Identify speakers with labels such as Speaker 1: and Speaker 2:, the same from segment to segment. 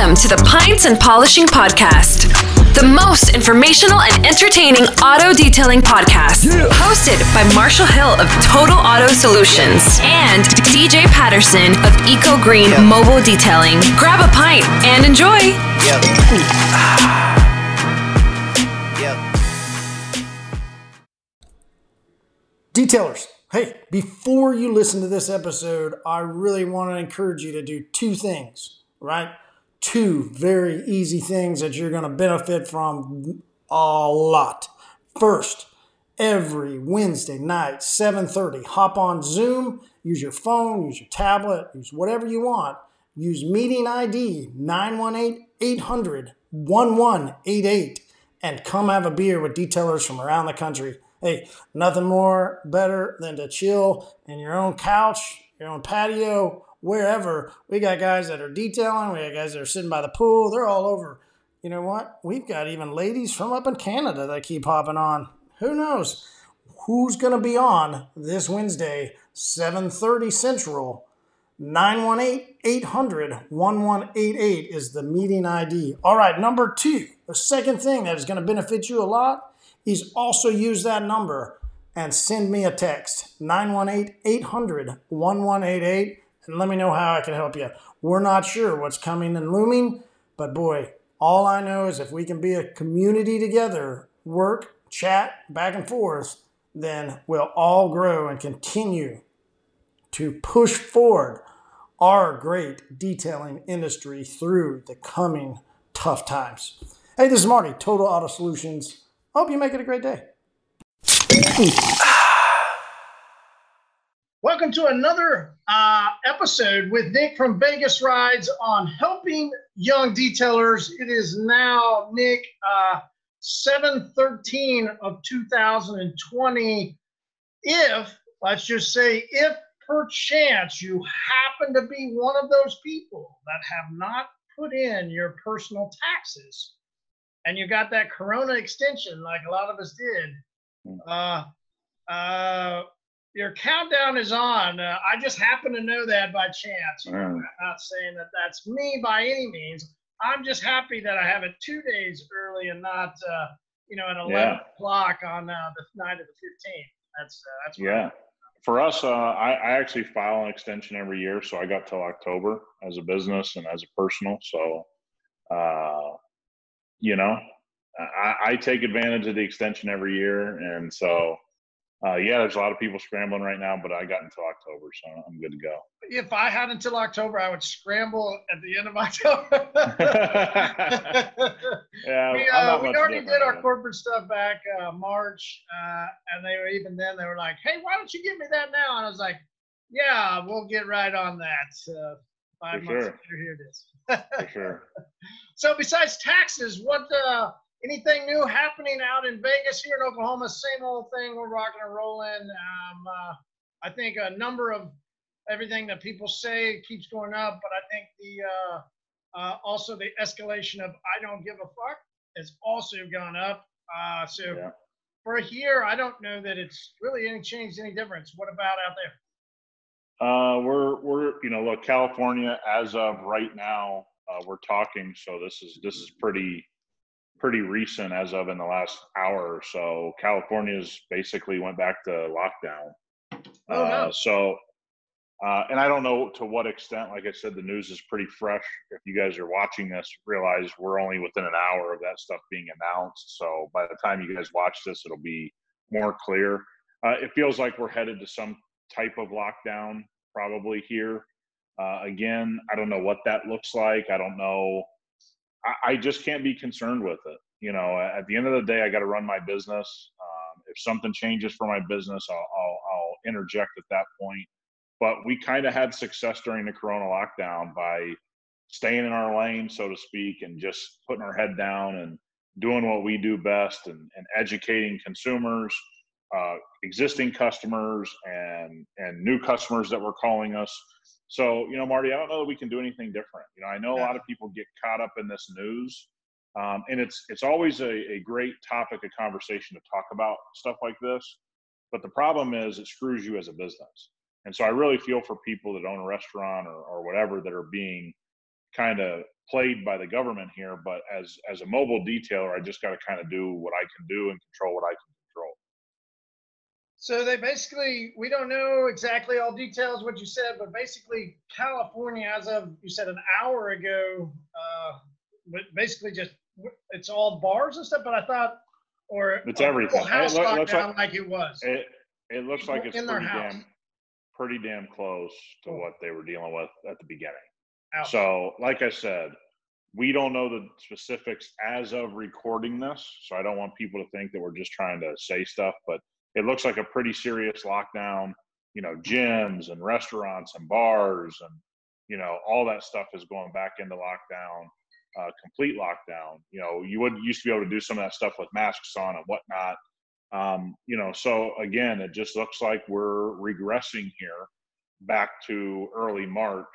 Speaker 1: Welcome to the Pints and Polishing Podcast, the most informational and entertaining auto detailing podcast. Hosted by Marshall Hill of Total Auto Solutions and DJ Patterson of Eco Green Mobile Detailing. Grab a pint and enjoy.
Speaker 2: Yep. yep.
Speaker 3: Detailers, hey, before you listen to this episode, I really want to encourage you to do two things, right? Two very easy things that you're going to benefit from a lot. First, every Wednesday night, 7:30, hop on Zoom, use your phone, use your tablet, use whatever you want. Use meeting ID 918-800-1188 and come have a beer with detailers from around the country. Hey, nothing more better than to chill in your own couch, your own patio, wherever. We got guys that are detailing, we got guys that are sitting by the pool, they're all over. You know what? We've got even ladies from up in Canada that keep hopping on. Who knows? Who's going to be on this Wednesday, 7:30 Central? 918-800-1188 is the meeting ID. All right, number 2. The second thing that is going to benefit you a lot is also use that number and send me a text 918-800-1188 and let me know how I can help you. We're not sure what's coming and looming, but boy, all I know is if we can be a community together, work, chat back and forth, then we'll all grow and continue to push forward our great detailing industry through the coming tough times. Hey, this is Marty, Total Auto Solutions. Hope you make it a great day. Welcome to another uh, episode with Nick from Vegas Rides on helping young detailers. It is now, Nick, uh, 713 of 2020. If, let's just say, if perchance you happen to be one of those people that have not put in your personal taxes and you got that corona extension like a lot of us did uh, uh, your countdown is on uh, i just happen to know that by chance you know, i'm not saying that that's me by any means i'm just happy that i have it two days early and not uh, you know at 11
Speaker 4: Yeah.
Speaker 3: o'clock on uh, the night of the 15th that's uh, that's
Speaker 4: Yeah. For us, uh, I, I actually file an extension every year, so I got till October as a business and as a personal. So, uh, you know, I, I take advantage of the extension every year, and so uh, yeah, there's a lot of people scrambling right now, but I got until October, so I'm good to go.
Speaker 3: if I had until October, I would scramble at the end of October.
Speaker 4: Yeah,
Speaker 3: we, uh, we already did our corporate stuff back uh, March, uh, and they were even then they were like, "Hey, why don't you give me that now?" And I was like, "Yeah, we'll get right on that." Uh, five
Speaker 4: For
Speaker 3: months
Speaker 4: sure.
Speaker 3: later, here it is.
Speaker 4: for sure.
Speaker 3: So, besides taxes, what uh, anything new happening out in Vegas here in Oklahoma? Same old thing. We're rocking and rolling. Um, uh, I think a number of everything that people say keeps going up, but I think the uh, uh, also the escalation of I don't give a fuck has also gone up. Uh, so
Speaker 4: Yeah.
Speaker 3: for here, I don't know that it's really any changed any difference. What about out there?
Speaker 4: Uh, we're we're you know look California as of right now uh, we're talking so this is this is pretty pretty recent as of in the last hour or so California's basically went back to lockdown.
Speaker 3: Oh, no.
Speaker 4: Uh, so uh, and I don't know to what extent like I said the news is pretty fresh. If you guys are watching this, realize we're only within an hour of that stuff being announced. So by the time you guys watch this, it'll be more clear. Uh, it feels like we're headed to some type of lockdown probably here. Uh, again, I don't know what that looks like. I don't know. I, I just can't be concerned with it. You know, at the end of the day, I got to run my business. Um, if something changes for my business, I'll, I'll, I'll interject at that point. But we kind of had success during the Corona lockdown by staying in our lane, so to speak, and just putting our head down and doing what we do best and, and educating consumers, uh, existing customers, and and new customers that were calling us. So you know, Marty, I don't know that we can do anything different. You know, I know a lot of people get caught up in this news, um, and it's it's always a, a great topic of conversation to talk about stuff like this. But the problem is, it screws you as a business. And so I really feel for people that own a restaurant or, or whatever that are being kind of played by the government here. But as as a mobile detailer, I just got to kind of do what I can do and control what I can.
Speaker 3: So they basically, we don't know exactly all details what you said, but basically California, as of you said an hour ago, uh, but basically just it's all bars and stuff. But I thought, or
Speaker 4: it's everything.
Speaker 3: House
Speaker 4: it,
Speaker 3: locked down like, like, it was.
Speaker 4: It, it looks like it's pretty damn, pretty damn close to what they were dealing with at the beginning. Ouch. So, like I said, we don't know the specifics as of recording this, so I don't want people to think that we're just trying to say stuff, but it looks like a pretty serious lockdown. You know, gyms and restaurants and bars and you know all that stuff is going back into lockdown, uh, complete lockdown. You know, you would used to be able to do some of that stuff with masks on and whatnot. Um, you know, so again, it just looks like we're regressing here back to early March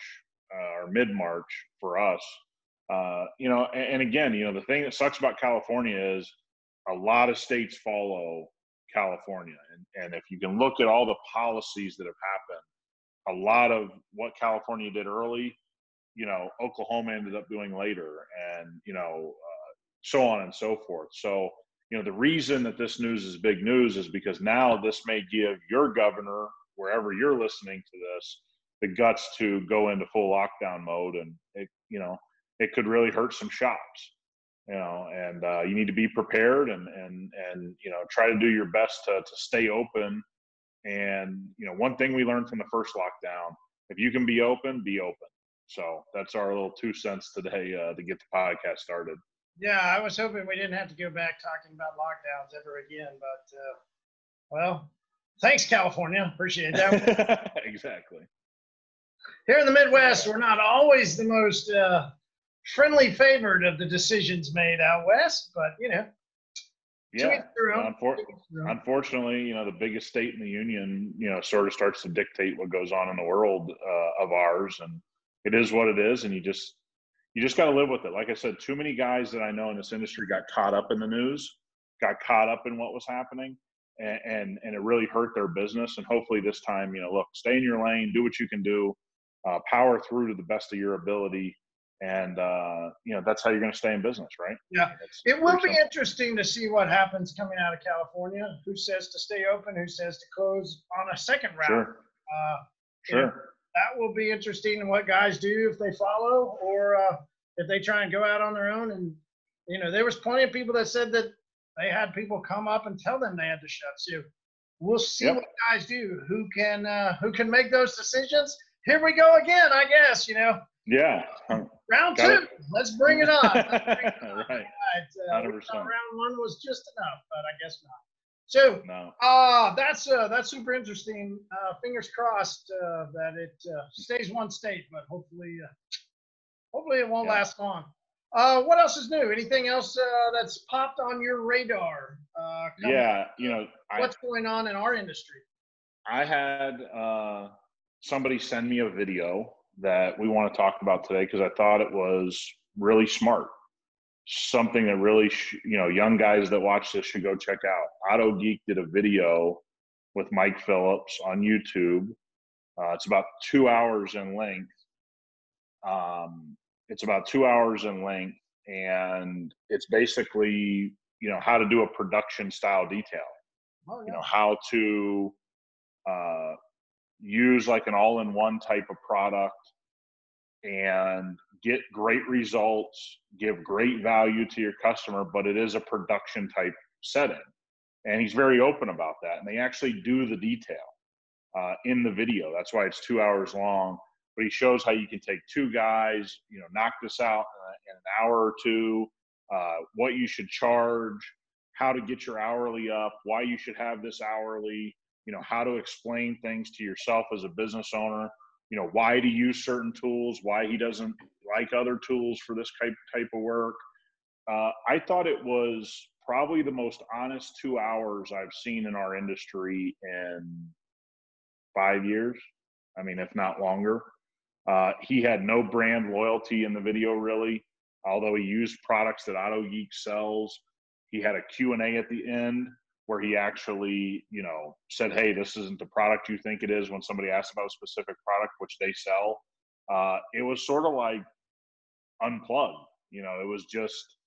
Speaker 4: uh, or mid March for us. Uh, you know, and, and, again, you know, the thing that sucks about California is a lot of states follow California. And, and if you can look at all the policies that have happened, a lot of what California did early, you know, Oklahoma ended up doing later, and, you know, uh, so on and so forth. So, you know, the reason that this news is big news is because now this may give your governor, wherever you're listening to this, the guts to go into full lockdown mode, and it, you know, it could really hurt some shops. You know, and uh, you need to be prepared and and and you know try to do your best to to stay open. And you know, one thing we learned from the first lockdown: if you can be open, be open. So that's our little two cents today uh, to get the podcast started.
Speaker 3: Yeah, I was hoping we didn't have to go back talking about lockdowns ever again, but uh, well, thanks, California. Appreciate that.
Speaker 4: exactly.
Speaker 3: Here in the Midwest, we're not always the most uh, friendly favored of the decisions made out west, but you know.
Speaker 4: Yeah. Unfor- unfortunately, you know, the biggest state in the union, you know, sort of starts to dictate what goes on in the world uh, of ours, and it is what it is, and you just you just got to live with it. Like I said, too many guys that I know in this industry got caught up in the news, got caught up in what was happening, and and, and it really hurt their business. And hopefully this time, you know, look, stay in your lane, do what you can do, uh, power through to the best of your ability, and uh, you know that's how you're going to stay in business, right?
Speaker 3: Yeah, it will be interesting to see what happens coming out of California. Who says to stay open? Who says to close on a second round?
Speaker 4: Sure.
Speaker 3: Uh,
Speaker 4: sure.
Speaker 3: know, that will be interesting in what guys do if they follow or uh, if they try and go out on their own. And you know, there was plenty of people that said that they had people come up and tell them they had to shut. So we'll see yep. what guys do. Who can uh, who can make those decisions? Here we go again, I guess. You know.
Speaker 4: Yeah.
Speaker 3: Round two. It. Let's bring it on. Bring
Speaker 4: it on. right.
Speaker 3: Uh, round one was just enough, but I guess not. So, no. uh, that's uh, that's super interesting. Uh, fingers crossed uh, that it uh, stays one state, but hopefully, uh, hopefully it won't yeah. last long. Uh, what else is new? Anything else uh, that's popped on your radar? Uh,
Speaker 4: yeah, you know,
Speaker 3: what's I, going on in our industry?
Speaker 4: I had uh, somebody send me a video that we want to talk about today because I thought it was really smart. Something that really, sh- you know, young guys that watch this should go check out. Auto Geek did a video with Mike Phillips on YouTube. Uh, it's about two hours in length. Um, it's about two hours in length, and it's basically, you know, how to do a production style detail. Oh, yeah. You know, how to uh, use like an all-in-one type of product and get great results, give great value to your customer, but it is a production type setting. And he's very open about that. And they actually do the detail uh, in the video. That's why it's two hours long. But he shows how you can take two guys, you know, knock this out in an hour or two, uh, what you should charge, how to get your hourly up, why you should have this hourly, you know how to explain things to yourself as a business owner. You know why to use certain tools why he doesn't like other tools for this type type of work. Uh, i thought it was probably the most honest two hours i've seen in our industry in five years. I mean if not longer. Uh, he had no brand loyalty in the video really. Although he used products that auto geek sells he had a q&a at the end where he actually, you know, said, "Hey, this isn't the product you think it is." When somebody asked about a specific product which they sell, uh, it was sort of like unplugged. You know, it was just,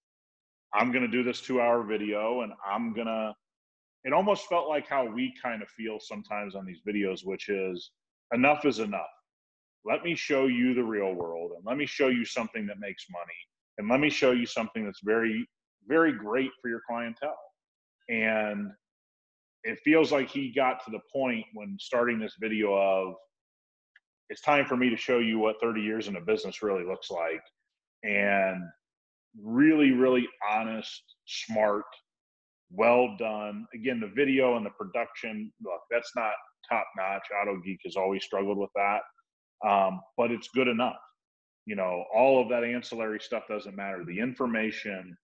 Speaker 4: I'm going to do this two hour video and I'm going to, it almost felt like how we kind of feel sometimes on these videos, which is enough is enough. Let me show you the real world and let me show you something that makes money and let me show you something that's very, very great for your clientele. And it feels like he got to the point when starting this video of it's time for me to show you what 30 years in a business really looks like and really really honest smart well done. Again the video and the production look that's not top notch auto geek has always struggled with that um, but it's good enough. You know all of that ancillary stuff doesn't matter. The information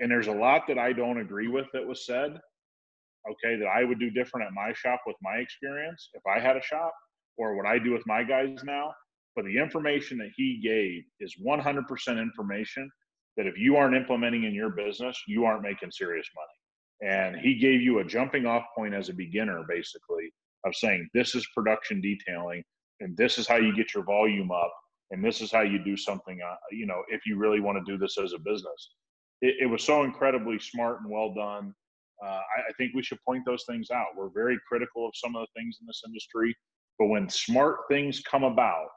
Speaker 4: and there's a lot that i don't agree with that was said okay, that I would do different at my shop with my experience if I had a shop or what I do with my guys now. But the information that he gave is 100% information that if you aren't implementing in your business, you aren't making serious money. And he gave you a jumping off point as a beginner, basically, of saying, this is production detailing and this is how you get your volume up and this is how you do something, uh, you know, if you really want to do this as a business. It, it was so incredibly smart and well done uh, I, I, think we should point those things out. We're very critical of some of the things in this industry, but when smart things come about,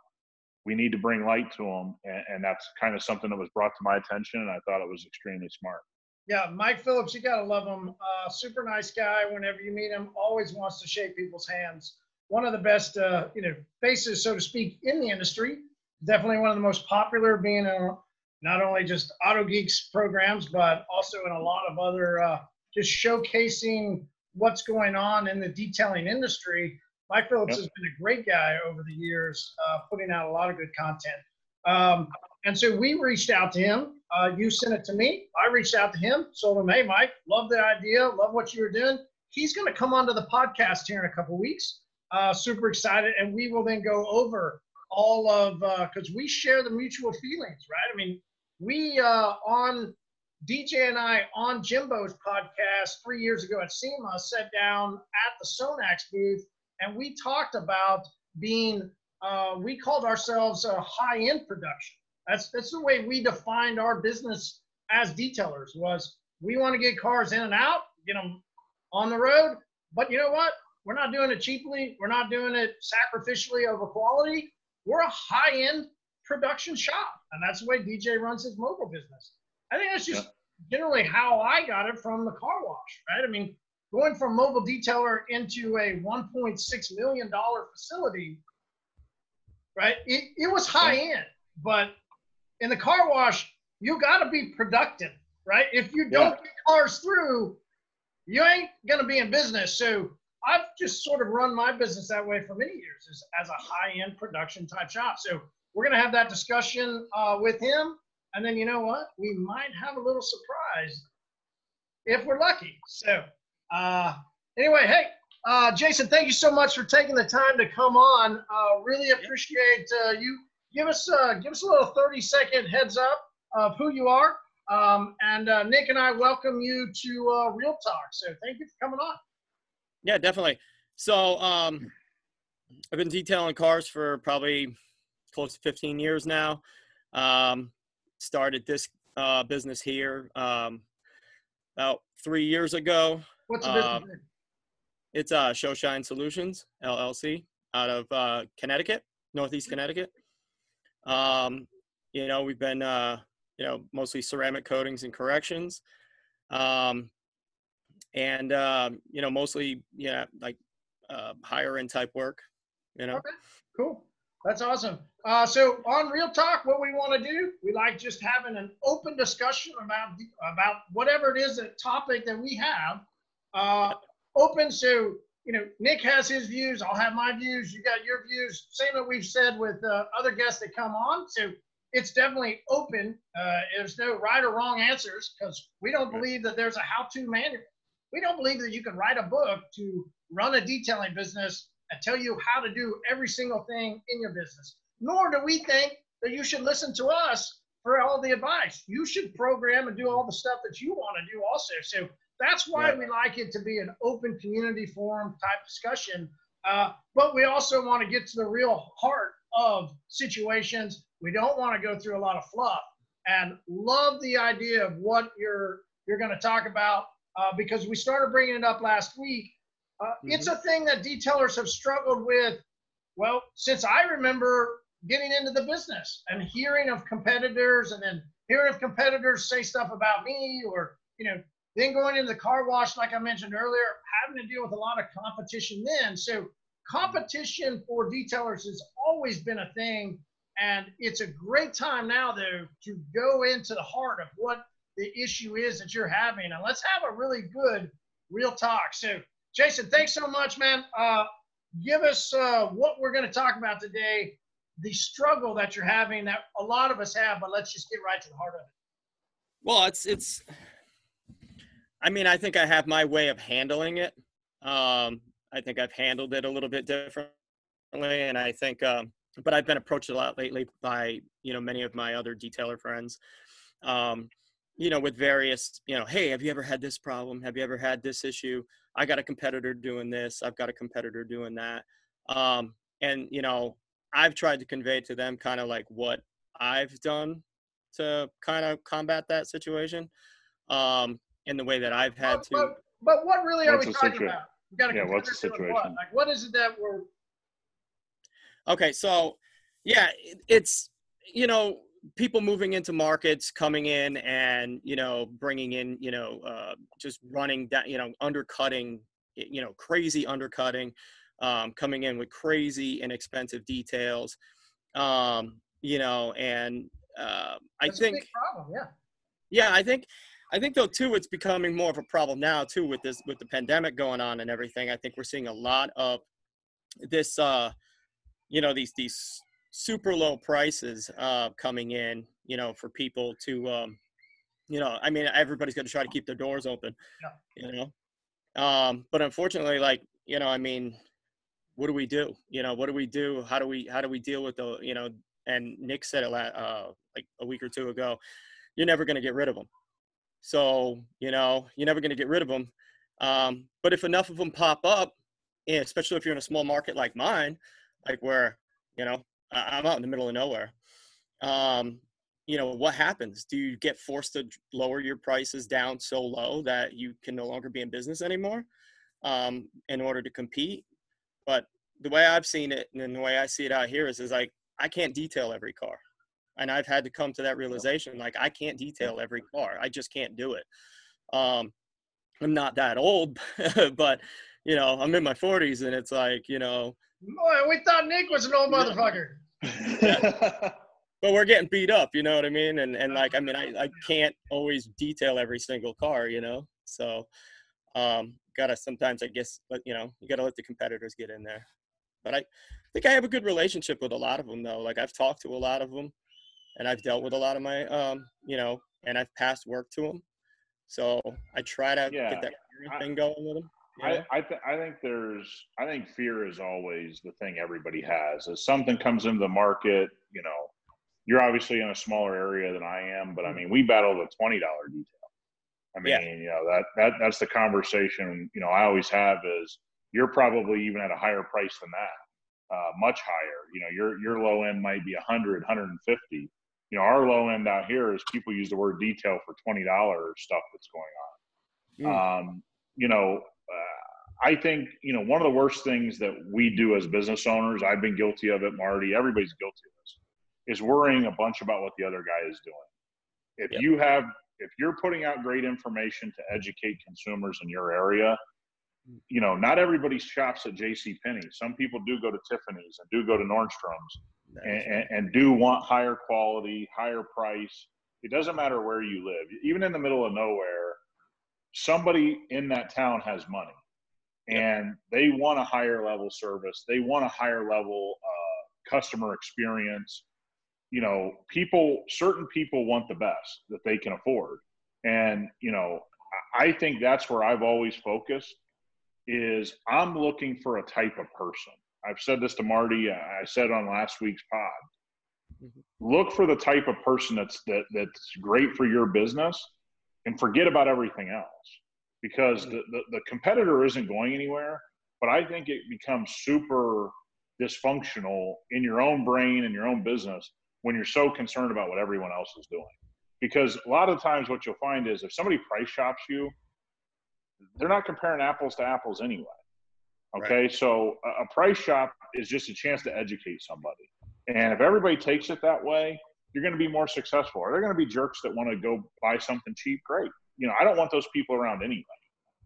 Speaker 4: we need to bring light to them, and, and that's kind of something that was brought to my attention, and I thought it was extremely smart.
Speaker 3: Yeah, Mike Phillips, you gotta love him. Uh, super nice guy. Whenever you meet him, always wants to shake people's hands. One of the best, uh, you know, faces, so to speak, in the industry. Definitely one of the most popular, being in not only just Auto Geeks programs, but also in a lot of other uh, just showcasing what's going on in the detailing industry. Mike Phillips yep. has been a great guy over the years, uh, putting out a lot of good content. Um, and so we reached out to him. Uh, you sent it to me. I reached out to him, told him, "Hey, Mike, love the idea, love what you were doing." He's going to come onto the podcast here in a couple weeks. Uh, super excited, and we will then go over all of because uh, we share the mutual feelings, right? I mean, we uh, on DJ and I on Jimbo's podcast three years ago at SEMA sat down at the Sonax booth and we talked about being, uh, we called ourselves a high end production. That's, that's the way we defined our business as detailers was we want to get cars in and out, get them on the road. But you know what? We're not doing it cheaply. We're not doing it sacrificially over quality. We're a high end production shop. And that's the way DJ runs his mobile business. I think that's just yeah. generally how I got it from the car wash, right? I mean, going from mobile detailer into a $1.6 million facility, right? It, it was high end, but in the car wash, you got to be productive, right? If you don't yeah. get cars through, you ain't going to be in business. So I've just sort of run my business that way for many years as, as a high end production type shop. So we're going to have that discussion uh, with him. And then you know what? We might have a little surprise if we're lucky. So, uh, anyway, hey, uh, Jason, thank you so much for taking the time to come on. Uh, really appreciate uh, you. Give us uh, give us a little 30 second heads up of who you are. Um, and uh, Nick and I welcome you to uh, Real Talk. So thank you for coming on.
Speaker 2: Yeah, definitely. So um, I've been detailing cars for probably close to 15 years now. Um, started this uh, business here um, about three years ago.
Speaker 3: What's the business? Uh,
Speaker 2: it's uh, Showshine Solutions LLC out of uh, Connecticut, Northeast mm-hmm. Connecticut. Um, you know, we've been uh, you know mostly ceramic coatings and corrections, um, and um, you know mostly yeah like uh, higher end type work. You know.
Speaker 3: Okay. Cool. That's awesome. Uh, so on Real Talk, what we want to do, we like just having an open discussion about about whatever it is, a topic that we have. Uh, open, so you know, Nick has his views, I'll have my views, you got your views. Same that we've said with uh, other guests that come on. So it's definitely open. Uh, there's no right or wrong answers because we don't believe that there's a how-to manual. We don't believe that you can write a book to run a detailing business and tell you how to do every single thing in your business. Nor do we think that you should listen to us for all the advice. You should program and do all the stuff that you want to do also. So that's why yeah. we like it to be an open community forum type discussion. Uh, but we also want to get to the real heart of situations. We don't want to go through a lot of fluff. And love the idea of what you're you're going to talk about uh, because we started bringing it up last week. Uh, mm-hmm. It's a thing that detailers have struggled with. Well, since I remember getting into the business and hearing of competitors, and then hearing of competitors say stuff about me, or you know, then going into the car wash, like I mentioned earlier, having to deal with a lot of competition. Then, so competition for detailers has always been a thing. And it's a great time now, though, to go into the heart of what the issue is that you're having. And let's have a really good real talk. So, Jason, thanks so much, man. Uh, give us uh, what we're going to talk about today, the struggle that you're having that a lot of us have, but let's just get right to the heart of it.
Speaker 2: Well, it's, it's, I mean, I think I have my way of handling it. Um, I think I've handled it a little bit differently. And I think, um, but I've been approached a lot lately by, you know, many of my other detailer friends. Um, you know, with various, you know, hey, have you ever had this problem? Have you ever had this issue? I got a competitor doing this. I've got a competitor doing that. Um, and, you know, I've tried to convey to them kind of like what I've done to kind of combat that situation um, in the way that I've had
Speaker 3: but,
Speaker 2: to.
Speaker 3: But, but what really are we talking about? We got yeah, what's the situation? What? Like, what is it that we're.
Speaker 2: Okay, so yeah, it's, you know, people moving into markets coming in and you know bringing in you know uh, just running that you know undercutting you know crazy undercutting um, coming in with crazy inexpensive details um, you know and uh, i think
Speaker 3: problem yeah
Speaker 2: yeah i think i think though too it's becoming more of a problem now too with this with the pandemic going on and everything i think we're seeing a lot of this uh you know these these super low prices uh, coming in, you know, for people to, um, you know, I mean, everybody's going to try to keep their doors open, yeah. you know. Um, but unfortunately, like, you know, I mean, what do we do? You know, what do we do? How do we how do we deal with the, you know? And Nick said it uh, like a week or two ago. You're never going to get rid of them. So you know, you're never going to get rid of them. Um, but if enough of them pop up, especially if you're in a small market like mine, like where you know I'm out in the middle of nowhere. Um, you know, what happens? Do you get forced to lower your prices down so low that you can no longer be in business anymore um, in order to compete? But the way I've seen it and the way I see it out here is, is like, I can't detail every car. And I've had to come to that realization, like I can't detail every car. I just can't do it. Um, I'm not that old, but you know, I'm in my 40s, and it's like, you know,
Speaker 3: Boy, we thought Nick was an old motherfucker.
Speaker 2: but we're getting beat up, you know what I mean? And and like I mean I, I can't always detail every single car, you know. So um gotta sometimes I guess but you know, you gotta let the competitors get in there. But I think I have a good relationship with a lot of them though. Like I've talked to a lot of them and I've dealt with a lot of my um, you know, and I've passed work to them. So I try to yeah, get that thing going with them.
Speaker 4: I I, th- I think there's I think fear is always the thing everybody has. As something comes into the market, you know, you're obviously in a smaller area than I am, but I mean, we battle the twenty dollar detail. I mean, yeah. you know that that that's the conversation. You know, I always have is you're probably even at a higher price than that, uh, much higher. You know, your your low end might be 100, 150. You know, our low end out here is people use the word detail for twenty dollars stuff that's going on. Mm. Um, you know, I think, you know, one of the worst things that we do as business owners, I've been guilty of it, Marty, everybody's guilty of this, is worrying a bunch about what the other guy is doing. If yep. you have, if you're putting out great information to educate consumers in your area, you know, not everybody shops at J.C. Penney. Some people do go to Tiffany's and do go to Nordstrom's and, and, and do want higher quality, higher price. It doesn't matter where you live. Even in the middle of nowhere, somebody in that town has money and they want a higher level service. They want a higher level uh, customer experience. You know, people, certain people want the best that they can afford, and you know, I think that's where I've always focused. Is I'm looking for a type of person. I've said this to Marty. I said on last week's pod. Mm-hmm. Look for the type of person that's that that's great for your business, and forget about everything else because the, the, the competitor isn't going anywhere. But I think it becomes super dysfunctional in your own brain and your own business when you're so concerned about what everyone else is doing. Because a lot of times, what you'll find is if somebody price shops you, they're not comparing apples to apples anyway. Okay, right. so a, a price shop is just a chance to educate somebody. And if everybody takes it that way, you're going to be more successful. Are there going to be jerks that want to go buy something cheap? Great. You know, I don't want those people around anyway.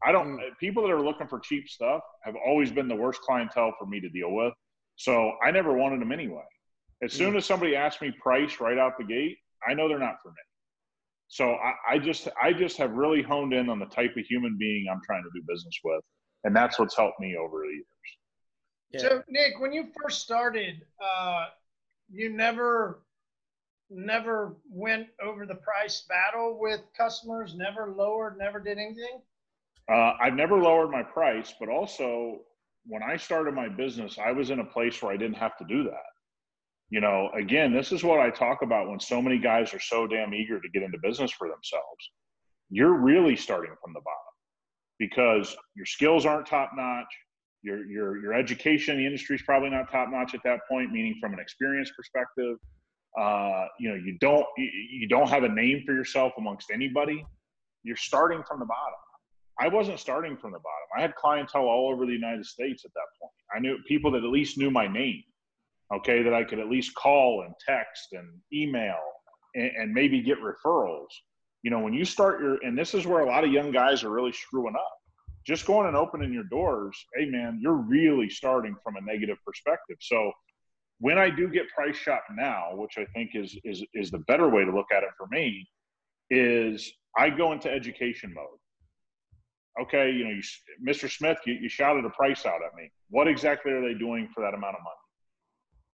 Speaker 4: I don't. Mm. People that are looking for cheap stuff have always been the worst clientele for me to deal with. So I never wanted them anyway. As mm. soon as somebody asks me price right out the gate, I know they're not for me. So I, I just I just have really honed in on the type of human being I'm trying to do business with, and that's what's helped me over the years.
Speaker 3: Yeah. So Nick, when you first started, uh, you never never went over the price battle with customers, never lowered, never did anything?
Speaker 4: Uh, I've never lowered my price, but also when I started my business, I was in a place where I didn't have to do that. You know, again, this is what I talk about when so many guys are so damn eager to get into business for themselves. You're really starting from the bottom because your skills aren't top notch. Your, your, your education in the industry is probably not top notch at that point, meaning from an experience perspective. Uh, you know, you don't you, you don't have a name for yourself amongst anybody. You're starting from the bottom. I wasn't starting from the bottom. I had clientele all over the United States at that point. I knew people that at least knew my name, okay, that I could at least call and text and email and, and maybe get referrals. You know, when you start your, and this is where a lot of young guys are really screwing up. Just going and opening your doors, hey man, you're really starting from a negative perspective. So when I do get price shop now, which I think is is is the better way to look at it for me, is I go into education mode. Okay, you know, you, Mr. Smith, you, you shouted a price out at me. What exactly are they doing for that amount of money?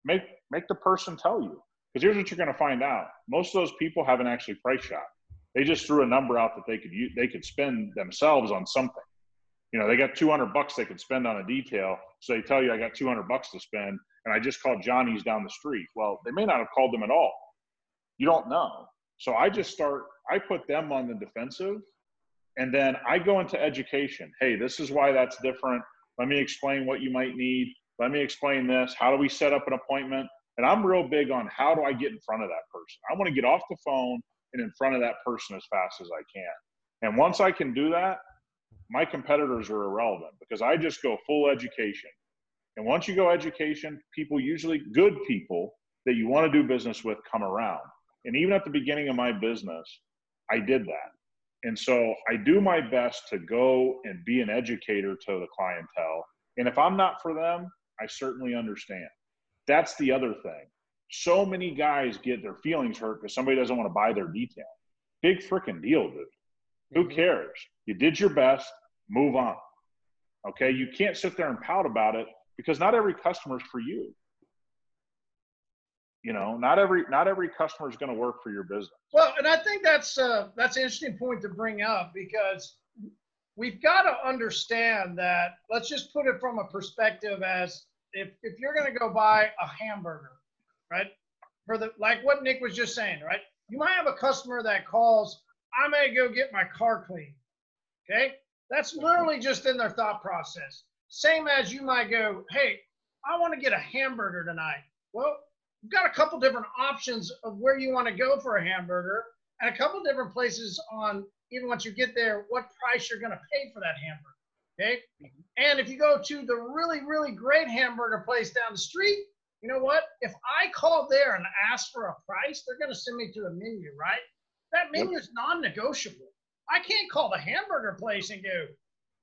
Speaker 4: Make make the person tell you, because here's what you're going to find out: most of those people haven't actually price shop. They just threw a number out that they could use, they could spend themselves on something. You know, they got 200 bucks they could spend on a detail, so they tell you I got 200 bucks to spend, and I just called Johnny's down the street. Well, they may not have called them at all. You don't know. So I just start, I put them on the defensive and then I go into education. Hey, this is why that's different. Let me explain what you might need. Let me explain this. How do we set up an appointment? And I'm real big on how do I get in front of that person? I want to get off the phone and in front of that person as fast as I can. And once I can do that, my competitors are irrelevant because I just go full education. And once you go education, people usually good people that you want to do business with come around. And even at the beginning of my business, I did that. And so I do my best to go and be an educator to the clientele. And if I'm not for them, I certainly understand. That's the other thing. So many guys get their feelings hurt because somebody doesn't want to buy their detail. Big freaking deal, dude. Who mm-hmm. cares? You did your best, move on. Okay. You can't sit there and pout about it because not every customer is for you you know not every not every customer is going to work for your business
Speaker 3: well and i think that's uh, that's an interesting point to bring up because we've got to understand that let's just put it from a perspective as if if you're going to go buy a hamburger right? For the like what nick was just saying right? You might have a customer that calls i may go get my car cleaned okay? That's literally just in their thought process. Same as you might go hey i want to get a hamburger tonight. Well you've got a couple different options of where you want to go for a hamburger and a couple different places on even once you get there what price you're going to pay for that hamburger okay and if you go to the really really great hamburger place down the street you know what if i call there and ask for a price they're going to send me to a menu right that menu is non-negotiable i can't call the hamburger place and go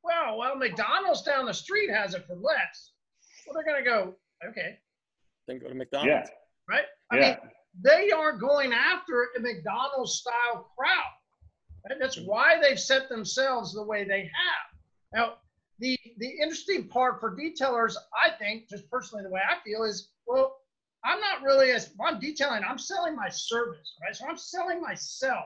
Speaker 3: well well mcdonald's down the street has it for less well they're going to go okay
Speaker 2: then go to mcdonald's
Speaker 3: yeah right? I yeah. mean, they aren't going after a McDonald's style crowd. Right? That's mm. why they've set themselves the way they have. Now, the the interesting part for detailers, I think, just personally the way I feel is, well, I'm not really as I'm detailing, I'm selling my service, right? So I'm selling myself.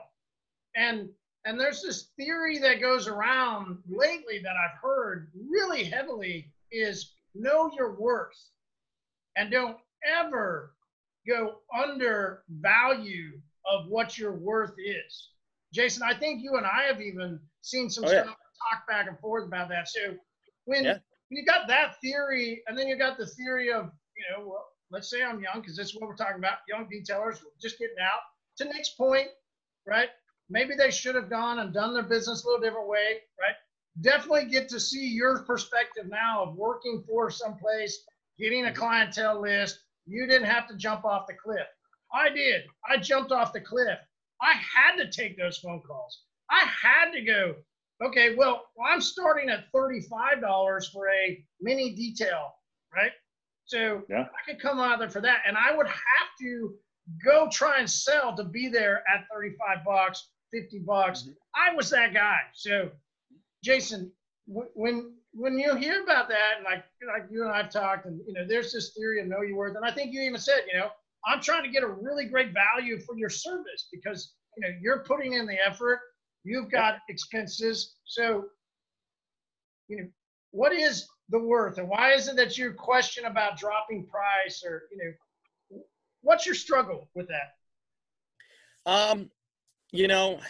Speaker 3: And and there's this theory that goes around lately that I've heard really heavily is know your worth and don't ever go under value of what your worth is. Jason, I think you and I have even seen some oh, stuff yeah. Talk back and forth about that. So when, yeah. you got that theory, and then you got the theory of you know, well, let's say I'm young because this is what we're talking about. Young detailers just getting out. To Nick's point, right? Maybe they should have gone and done their business a little different way, right? Definitely get to see your perspective now of working for someplace, getting a mm-hmm. clientele list. You didn't have to jump off the cliff. I did. I jumped off the cliff. I had to take those phone calls. I had to go, okay, well, I'm starting at $35 for a mini detail, right? So yeah. I could come out there for that. And I would have to go try and sell to be there at 35 bucks, 50 bucks. Mm-hmm. I was that guy. So Jason, when when you hear about that, and like like you and I've talked, and you know, there's this theory of know your worth, and I think you even said, you know, I'm trying to get a really great value for your service because you know you're putting in the effort, you've got expenses, so you know, what is the worth, and why is it that you question about dropping price, or you know, what's your struggle with that?
Speaker 2: Um, you know,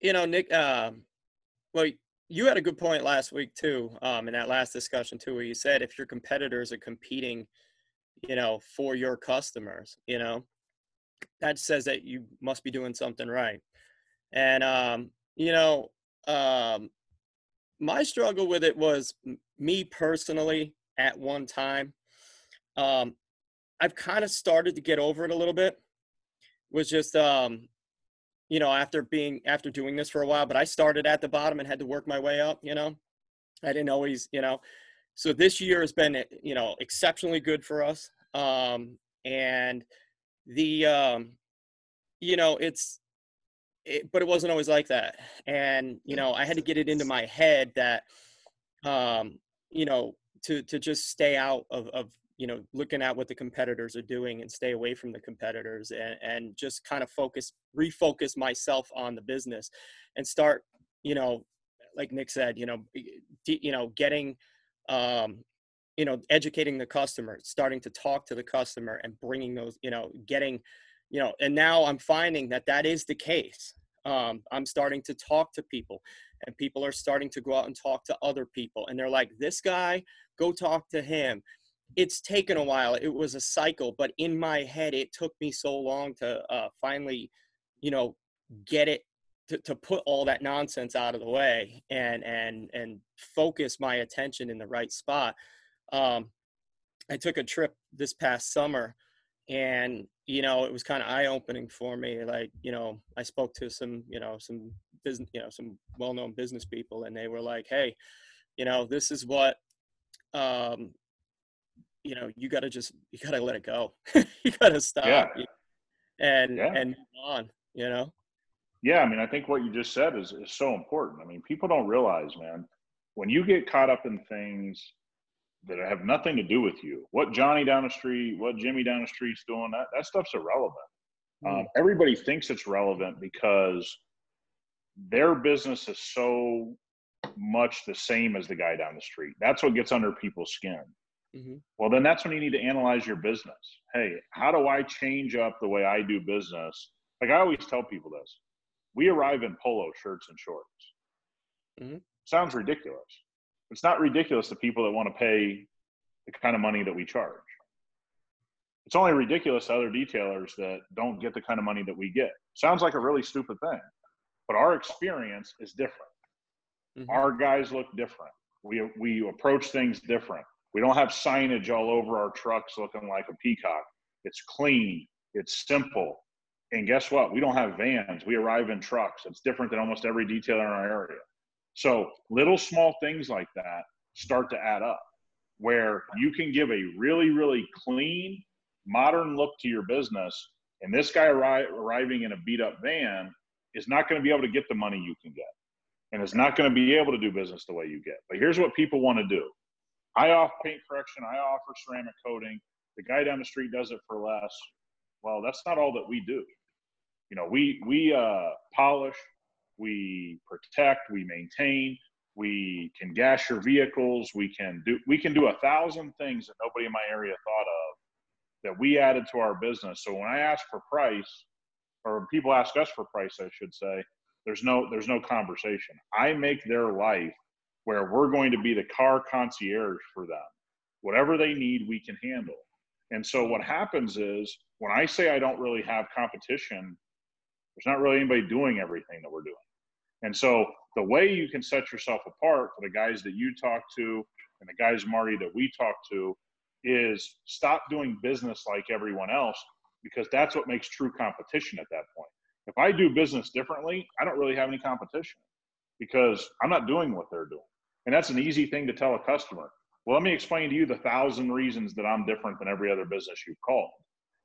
Speaker 2: you know, Nick. Um, well, you had a good point last week too, um, in that last discussion too, where you said if your competitors are competing, you know, for your customers, you know, that says that you must be doing something right. And um, you know, um, my struggle with it was me personally at one time. Um, I've kind of started to get over it a little bit. Was just um, you know, after being after doing this for a while, but I started at the bottom and had to work my way up, you know. I didn't always, you know. So this year has been, eh, you know, exceptionally good for us. Um and the um you know, it's it, but it wasn't always like that. And, you know, I had to get it into my head that um, you know, to to just stay out of of you know looking at what the competitors are doing and stay away from the competitors and, and just kind of focus refocus myself on the business and start you know like nick said you know you know getting um you know educating the customer starting to talk to the customer and bringing those you know getting you know and now i'm finding that that is the case um, i'm starting to talk to people and people are starting to go out and talk to other people and they're like this guy go talk to him it's taken a while. It was a cycle, but in my head, it took me so long to uh, finally, you know, get it to, to put all that nonsense out of the way and and and focus my attention in the right spot. Um, I took a trip this past summer, and you know, it was kind of eye opening for me. Like, you know, I spoke to some, you know, some business, you know, some well known business people, and they were like, "Hey, you know, this is what." Um, you know you got to just you got to let it go you got to stop yeah. and yeah. and move on you know
Speaker 4: yeah i mean i think what you just said is, is so important i mean people don't realize man when you get caught up in things that have nothing to do with you what johnny down the street what jimmy down the street's doing that that stuff's irrelevant mm. um, everybody thinks it's relevant because their business is so much the same as the guy down the street that's what gets under people's skin Mm-hmm. Well, then that's when you need to analyze your business. Hey, how do I change up the way I do business? Like I always tell people this we arrive in polo shirts and shorts. Mm-hmm. Sounds ridiculous. It's not ridiculous to people that want to pay the kind of money that we charge. It's only ridiculous to other detailers that don't get the kind of money that we get. Sounds like a really stupid thing, but our experience is different. Mm-hmm. Our guys look different. We, we approach things different. We don't have signage all over our trucks looking like a peacock. It's clean, it's simple. And guess what? We don't have vans. We arrive in trucks. It's different than almost every detailer in our area. So little small things like that start to add up where you can give a really, really clean, modern look to your business. And this guy arri- arriving in a beat up van is not going to be able to get the money you can get and is not going to be able to do business the way you get. But here's what people want to do I offer paint correction, I offer ceramic coating. The guy down the street does it for less. Well, that's not all that we do. You know, we we uh, polish, we protect, we maintain, we can gas your vehicles, we can do we can do a thousand things that nobody in my area thought of that we added to our business. So when I ask for price, or people ask us for price, I should say, there's no there's no conversation. I make their life where we're going to be the car concierge for them. whatever they need, we can handle. And so what happens is when I say I don't really have competition, there's not really anybody doing everything that we're doing. And so the way you can set yourself apart for the guys that you talk to and the guys, Marty, that we talk to is stop doing business like everyone else because that's what makes true competition at that point. If I do business differently, I don't really have any competition because I'm not doing what they're doing. And that's an easy thing to tell a customer. Well, let me explain to you the thousand reasons that I'm different than every other business you've called.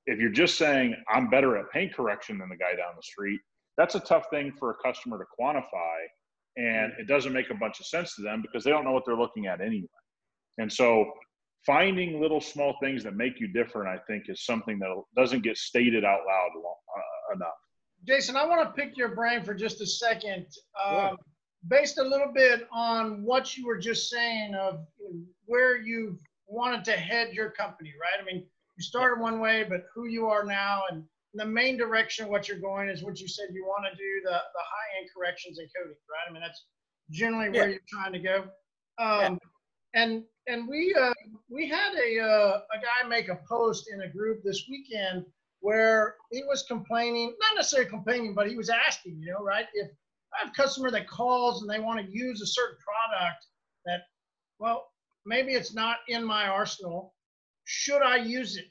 Speaker 4: If you're just saying I'm better at paint correction than the guy down the street, that's a tough thing for a customer to quantify. And it doesn't make a bunch of sense to them because they don't know what they're looking at anyway. And so finding little small things that make you different, I think, is something that doesn't get stated out loud uh, enough.
Speaker 3: Jason, I want to pick your brain for just a second. Um, based a little bit on what you were just saying of where you wanted to head your company, right? I mean, you started one way, but who you are now and the main direction of what you're going is what you said you want to do the, the high end corrections and coatings, right? I mean, that's generally where yeah. you're trying to go. Um, yeah. And and we uh, we had a uh, a guy make a post in a group this weekend where he was complaining, not necessarily complaining, but he was asking, you know, right? If I have a customer that calls and they want to use a certain product that, well, maybe it's not in my arsenal. Should I use it?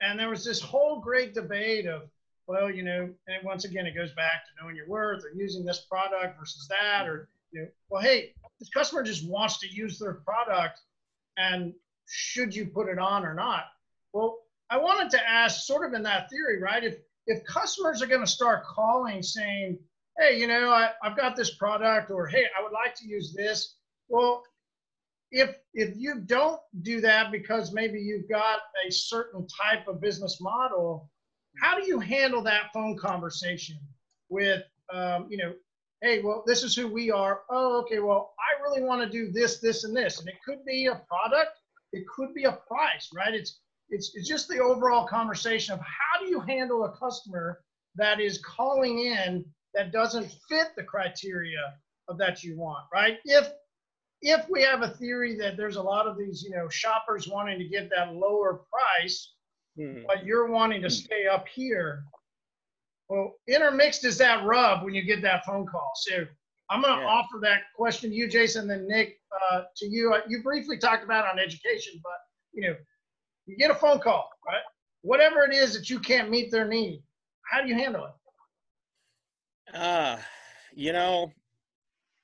Speaker 3: And there was this whole great debate of, well, you know, and once again, it goes back to knowing your worth or using this product versus that, or, you know, well, hey, this customer just wants to use their product and should you put it on or not? Well, I wanted to ask, sort of in that theory, right? If if customers are going to start calling saying, hey, you know, I, I've got this product, or hey, I would like to use this. Well, if if you don't do that because maybe you've got a certain type of business model, how do you handle that phone conversation with, um, you know, hey, well, this is who we are. Oh, okay, well, I really want to do this, this, and this, and it could be a product, it could be a price, right? It's it's it's just the overall conversation of how do you handle a customer that is calling in that doesn't fit the criteria of that you want, right? If if we have a theory that there's a lot of these, you know, shoppers wanting to get that lower price, hmm. but you're wanting to stay up here, well, intermixed is that rub when you get that phone call. So I'm going to yeah. offer that question to you, Jason, then Nick, uh, to you. Uh, you briefly talked about on education, but you know, you get a phone call, right? Whatever it is that you can't meet their need, how do you handle it?
Speaker 2: Uh, you know,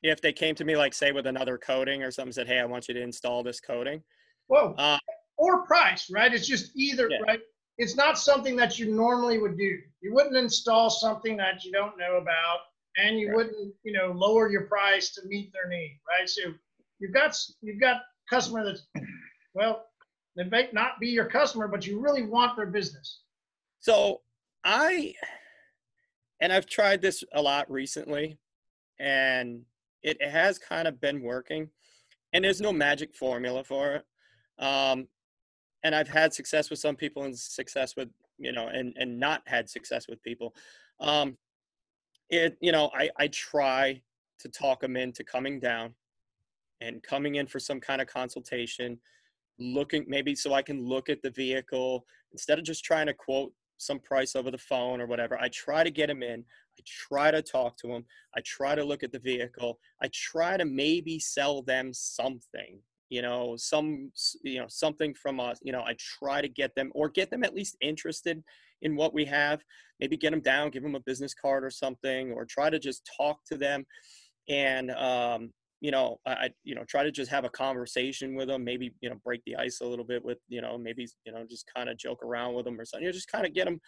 Speaker 2: if they came to me, like say with another coating or something, said, "Hey, I want you to install this coating."
Speaker 3: Whoa. Uh, or price, right? It's just either, yeah. right? It's not something that you normally would do. You wouldn't install something that you don't know about, and you right. wouldn't, you know, lower your price to meet their need, right? So you've got you've got customer that's, well, they may not be your customer, but you really want their business.
Speaker 2: So I and I've tried this a lot recently, and it has kind of been working. And there's no magic formula for it. Um, and I've had success with some people and success with you know, and and not had success with people. Um, it you know, I I try to talk them into coming down and coming in for some kind of consultation looking maybe so I can look at the vehicle instead of just trying to quote some price over the phone or whatever. I try to get them in. I try to talk to them. I try to look at the vehicle. I try to maybe sell them something, you know, some, you know, something from us. You know, I try to get them or get them at least interested in what we have. Maybe get them down, give them a business card or something, or try to just talk to them and um, you know, I, you know, try to just have a conversation with them, maybe, you know, break the ice a little bit with, you know, maybe, you know, just kind of joke around with them or something, you know, just kind of get them.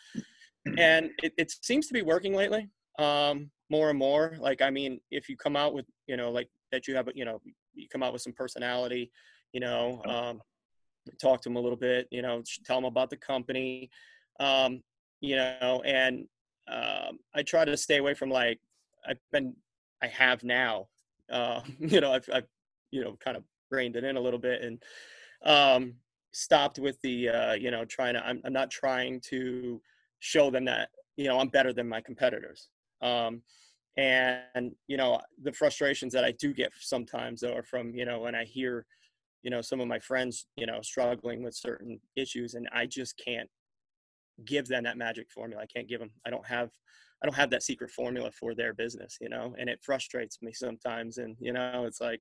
Speaker 2: And it, it seems to be working lately, um, more and more. Like, I mean, if you come out with, you know, like that you have, you know, you come out with some personality, you know, um, talk to them a little bit, you know, tell them about the company, um, you know, and um, I try to stay away from like, I've been, I have now uh, you know, I've, I've, you know, kind of reined it in a little bit and um, stopped with the, uh, you know, trying to, I'm, I'm not trying to show them that, you know, I'm better than my competitors. Um, and, you know, the frustrations that I do get sometimes are from, you know, when I hear, you know some of my friends you know struggling with certain issues and i just can't give them that magic formula i can't give them i don't have i don't have that secret formula for their business you know and it frustrates me sometimes and you know it's like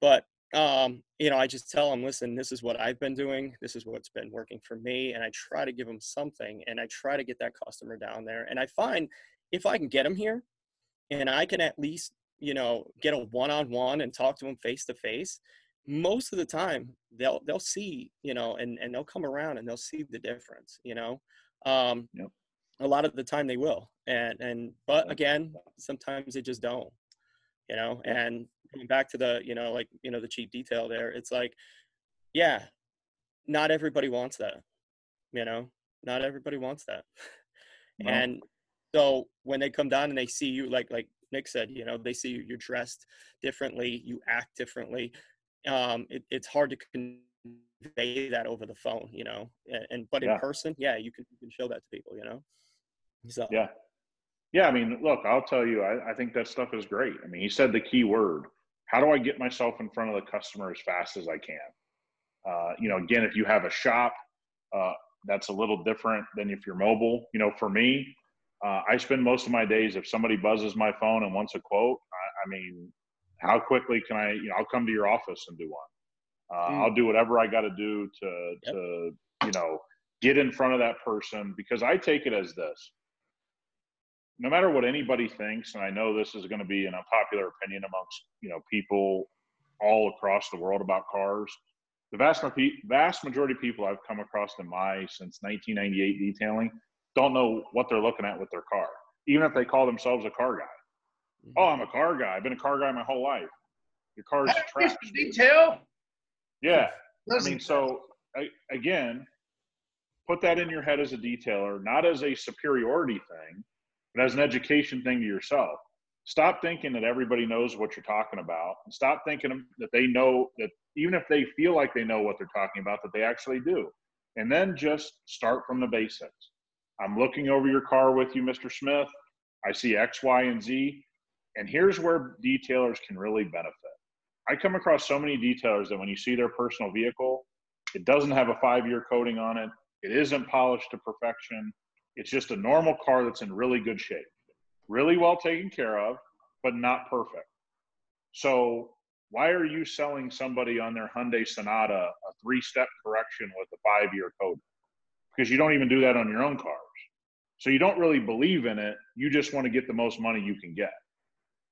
Speaker 2: but um you know i just tell them listen this is what i've been doing. This is what's been working for me and i try to give them something and i try to get that customer down there and i find if i can get them here and i can at least you know get a one-on-one and talk to them face to face most of the time they'll they'll see you know and and they'll come around and they'll see the difference you know? Um
Speaker 4: yep.
Speaker 2: a lot of the time they will and and but again sometimes they just don't you know and going back to the you know like you know the cheap detail there it's like yeah not everybody wants that you know not everybody wants that no. and so when they come down and they see you like like nick said you know they see you, you're dressed differently you act differently um it, it's hard to convey that over the phone you know and, and but in yeah. person yeah you can, you can show that to people you know
Speaker 4: so yeah yeah, I mean, look, I'll tell you, I, I, think that stuff is great. I mean, he said the key word how do I get myself in front of the customer as fast as I can? Uh, you know, again, if you have a shop, uh, that's a little different than if you're mobile. You know, for me, uh, I spend most of my days if somebody buzzes my phone and wants a quote. I, I mean, how quickly can I? You know, I'll come to your office and do one. Mm. I'll do whatever I got to do to yep. to you know get in front of that person because I take it as this no matter what anybody thinks, and I know this is going to be an unpopular opinion amongst you know people all across the world about cars. The vast vast majority of people I've come across in my since 1998 detailing don't know what they're looking at with their car, even if they call themselves a car guy. Mm-hmm. Oh, I'm a car guy. I've been a car guy my whole life. Your car's trash.
Speaker 3: Detail.
Speaker 4: Yeah, I mean, so I, again, put that in your head as a detailer, not as a superiority thing, as an education thing to yourself. Stop thinking that everybody knows what you're talking about. And stop thinking that they know that even if they feel like they know what they're talking about, that they actually do. And then just start from the basics. I'm looking over your car with you, Mr. Smith. I see X, Y, and Z. And here's where detailers can really benefit. I come across so many detailers that when you see their personal vehicle, it doesn't have a five year coating on it, it isn't polished to perfection, it's just a normal car that's in really good shape, really well taken care of, but not perfect. So why are you selling somebody on their Hyundai Sonata a three-step correction with a five-year code? Because you don't even do that on your own cars. So you don't really believe in it. You just want to get the most money you can get.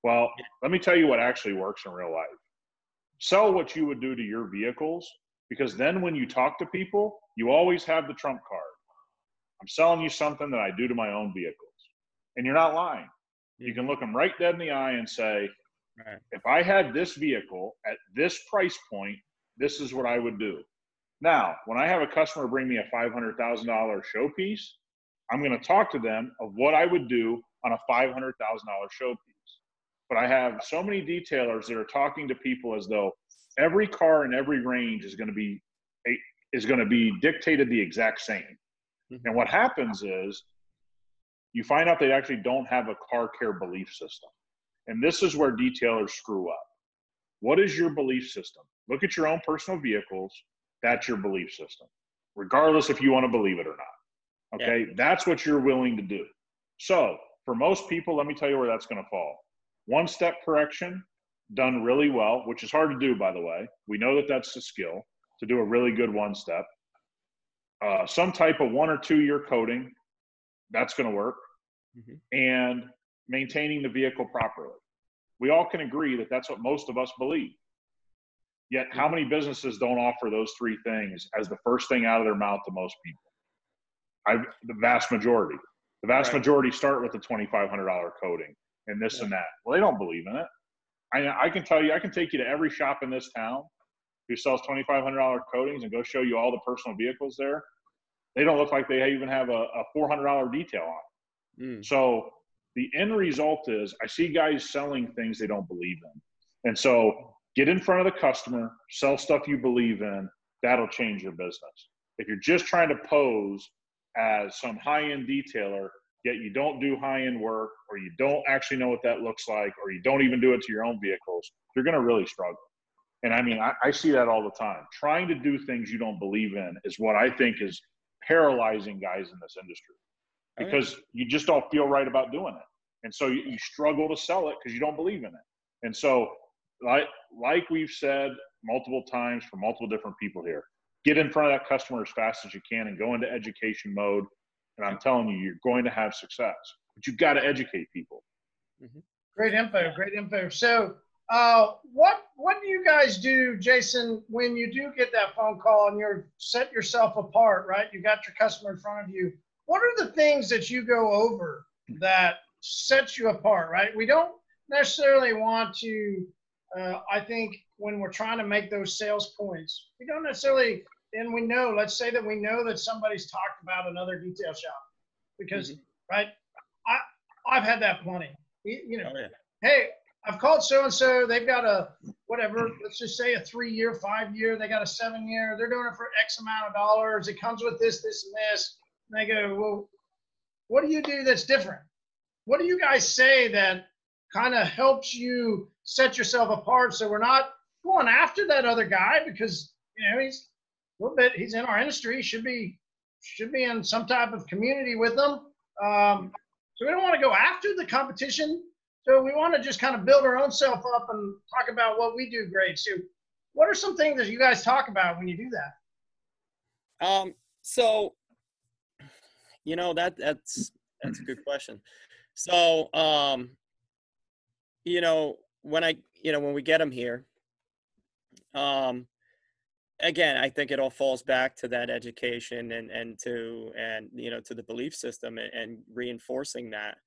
Speaker 4: Well, let me tell you what actually works in real life. Sell what you would do to your vehicles because then when you talk to people, you always have the trump card. I'm selling you something that I do to my own vehicles. And you're not lying. You can look them right dead in the eye and say, right. if I had this vehicle at this price point, this is what I would do. Now, when I have a customer bring me a $500,000 showpiece, I'm going to talk to them of what I would do on a $500,000 showpiece. But I have so many detailers that are talking to people as though every car in every range is going to be is going to be dictated the exact same. Mm-hmm. And what happens is you find out they actually don't have a car care belief system. And this is where detailers screw up. What is your belief system? Look at your own personal vehicles. That's your belief system, regardless if you want to believe it or not. Okay. Yeah. That's what you're willing to do. So, for most people, let me tell you where that's going to fall. One step correction done really well, which is hard to do, by the way. We know that that's a skill to do a really good one step uh, some type of one or two year coating, that's going to work, mm-hmm. and maintaining the vehicle properly. We all can agree that that's what most of us believe. Yet, how many businesses don't offer those three things as the first thing out of their mouth to most people? I, the vast majority. The vast right. majority start with the $2,500 coating and this yeah. and that. Well, they don't believe in it. I, I can tell you, I can take you to every shop in this town who sells $2,500 coatings and go show you all the personal vehicles there, they don't look like they even have a, a $400 detail on. Mm. So the end result is I see guys selling things they don't believe in. And so get in front of the customer, sell stuff you believe in. That'll change your business. If you're just trying to pose as some high end detailer, yet you don't do high end work, or you don't actually know what that looks like, or you don't even do it to your own vehicles, you're going to really struggle. And I mean, I, I see that all the time. Trying to do things you don't believe in is what I think is paralyzing guys in this industry because you just don't feel right about doing it. And so you, you struggle to sell it because you don't believe in it. And so, like, like we've said multiple times for multiple different people here, get in front of that customer as fast as you can and go into education mode. And I'm telling you, you're going to have success, but you've got to educate people.
Speaker 3: Mm-hmm. Great info. Great info. So, uh, what what do you guys do, Jason, when you do get that phone call and you're set yourself apart, right? You got your customer in front of you. What are the things that you go over that sets you apart, right? We don't necessarily want to. Uh, I think when we're trying to make those sales points, we don't necessarily. And we know, let's say that we know that somebody's talked about another detail shop, because mm-hmm. right, I I've had that plenty. You know, oh, yeah. hey, I've called so and so. They've got a whatever. Let's just say a three-year, five-year. They got a seven-year. They're doing it for X amount of dollars. It comes with this, this, and this. And they go, well, what do you do that's different? What do you guys say that kind of helps you set yourself apart so we're not going after that other guy because you know he's a little bit he's in our industry he should be should be in some type of community with them um, so we don't want to go after the competition so we want to just kind of build our own self up and talk about what we do great. So what are some things that you guys talk about when you do that?
Speaker 2: Um so you know that that's that's a good question. So um you know when i you know when we get them here um again i think it all falls back to that education and and to and you know to the belief system and, and reinforcing that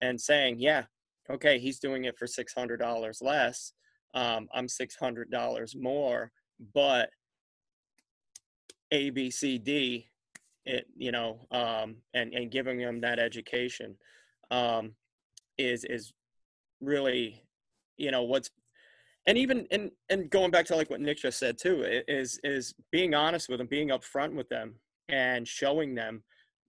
Speaker 2: and saying yeah okay he's doing it for $600 less um, i'm $600 more but a b c d it you know um, and and giving them that education um, is is really you know what's and even and and going back to like what Nick just said too is is being honest with them, being upfront with them, and showing them,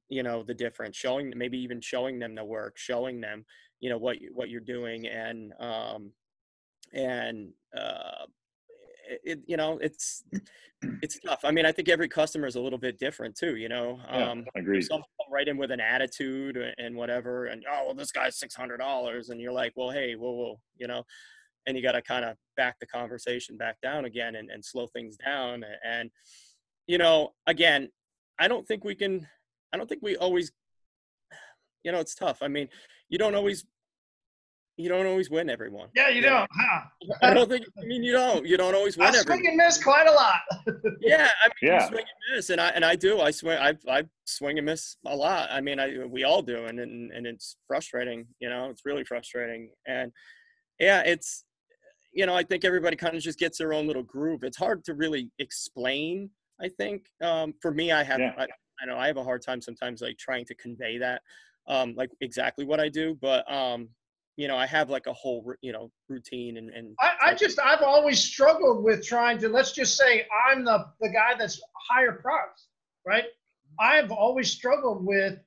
Speaker 2: you know, the difference, showing maybe even showing them the work, showing them, you know, what you, what you're doing, and um, and uh, it, you know, it's it's tough. I mean, I think every customer is a little bit different too. You know,
Speaker 4: yeah, um, agree.
Speaker 2: Some come right in with an attitude and whatever, and oh, well, this guy's six hundred dollars, and you're like, well, hey, whoa, whoa, you know, and you got to kind of back the conversation back down again and, and slow things down. And you know, again, I don't think we can. I don't think we always. You know, it's tough. I mean, you don't always you don't always win everyone.
Speaker 3: Yeah, you, you don't. Huh?
Speaker 2: I don't think. I mean, you don't. You don't always win. I
Speaker 3: swing everyone. and miss quite a lot.
Speaker 2: yeah, I mean, yeah. swing and miss, and I and I do. I swing. I I swing and miss a lot. I mean, I we all do, and and and it's frustrating. You know, it's really frustrating. And yeah, it's you know, I think everybody kind of just gets their own little groove. It's hard to really explain. I think um, for me, I have. Yeah. I, I know I have a hard time sometimes like trying to convey that, um, like exactly what I do, but um, you know, I have like a whole, you know, routine and. and
Speaker 3: I, I just, I've always struggled with trying to, let's just say I'm the, the guy that's higher price, right? I've always struggled with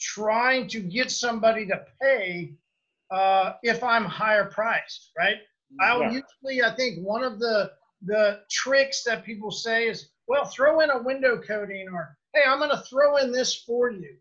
Speaker 3: trying to get somebody to pay uh, if I'm higher priced, right? I'll usually, I think one of the, the tricks that people say is, well, throw in a window coating or, hey, I'm going to throw in this for you.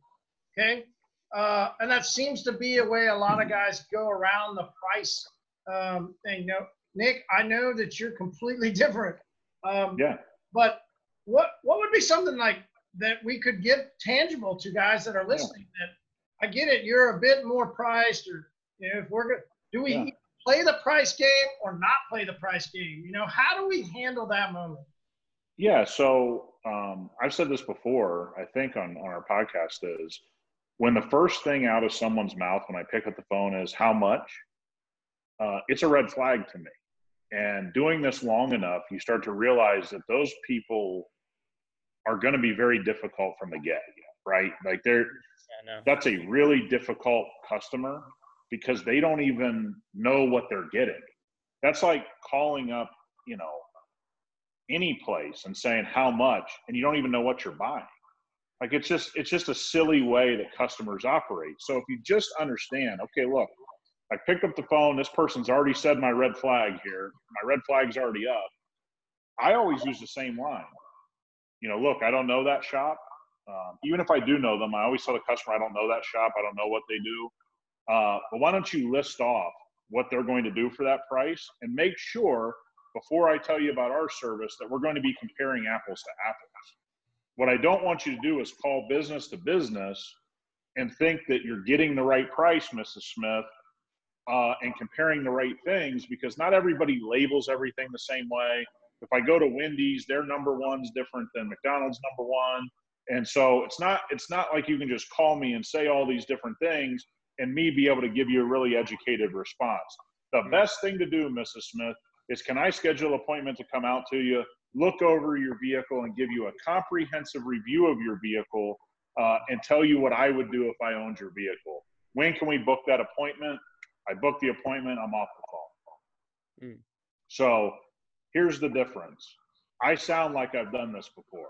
Speaker 3: Okay. Uh, and that seems to be a way a lot of guys go around the price um, thing. Know, Nick, I know that you're completely different. Um,
Speaker 4: yeah.
Speaker 3: But what what would be something like that we could give tangible to guys that are listening? Yeah. That I get it, you're a bit more priced, or you know, if we're good, do we yeah. play the price game or not play the price game? You know, how do we handle that moment?
Speaker 4: Yeah. So um, I've said this before. I think on on our podcast is when the first thing out of someone's mouth when I pick up the phone is how much, uh, it's a red flag to me. And doing this long enough, you start to realize that those people are going to be very difficult from the get, right? Like they're yeah, that's a really difficult customer because they don't even know what they're getting. That's like calling up, you know, any place and saying how much, and you don't even know what you're buying. Like it's just it's just a silly way that customers operate. So if you just understand, okay, look, I picked up the phone. This person's already said my red flag here. My red flag's already up. I always use the same line. You know, look, I don't know that shop. Um, even if I do know them, I always tell the customer I don't know that shop. I don't know what they do. Uh, but why don't you list off what they're going to do for that price and make sure before I tell you about our service that we're going to be comparing apples to apples. What I don't want you to do is call business to business and think that you're getting the right price, Mrs. Smith, uh, and comparing the right things because not everybody labels everything the same way. If I go to Wendy's, their number one's different than McDonald's number one. And so it's not it's not like you can just call me and say all these different things and me be able to give you a really educated response. The mm-hmm. best thing to do, Mrs. Smith, is can I schedule an appointment to come out to you, look over your vehicle, and give you a comprehensive review of your vehicle uh, and tell you what I would do if I owned your vehicle? When can we book that appointment? I book the appointment, I'm off the phone. Mm. So here's the difference I sound like I've done this before.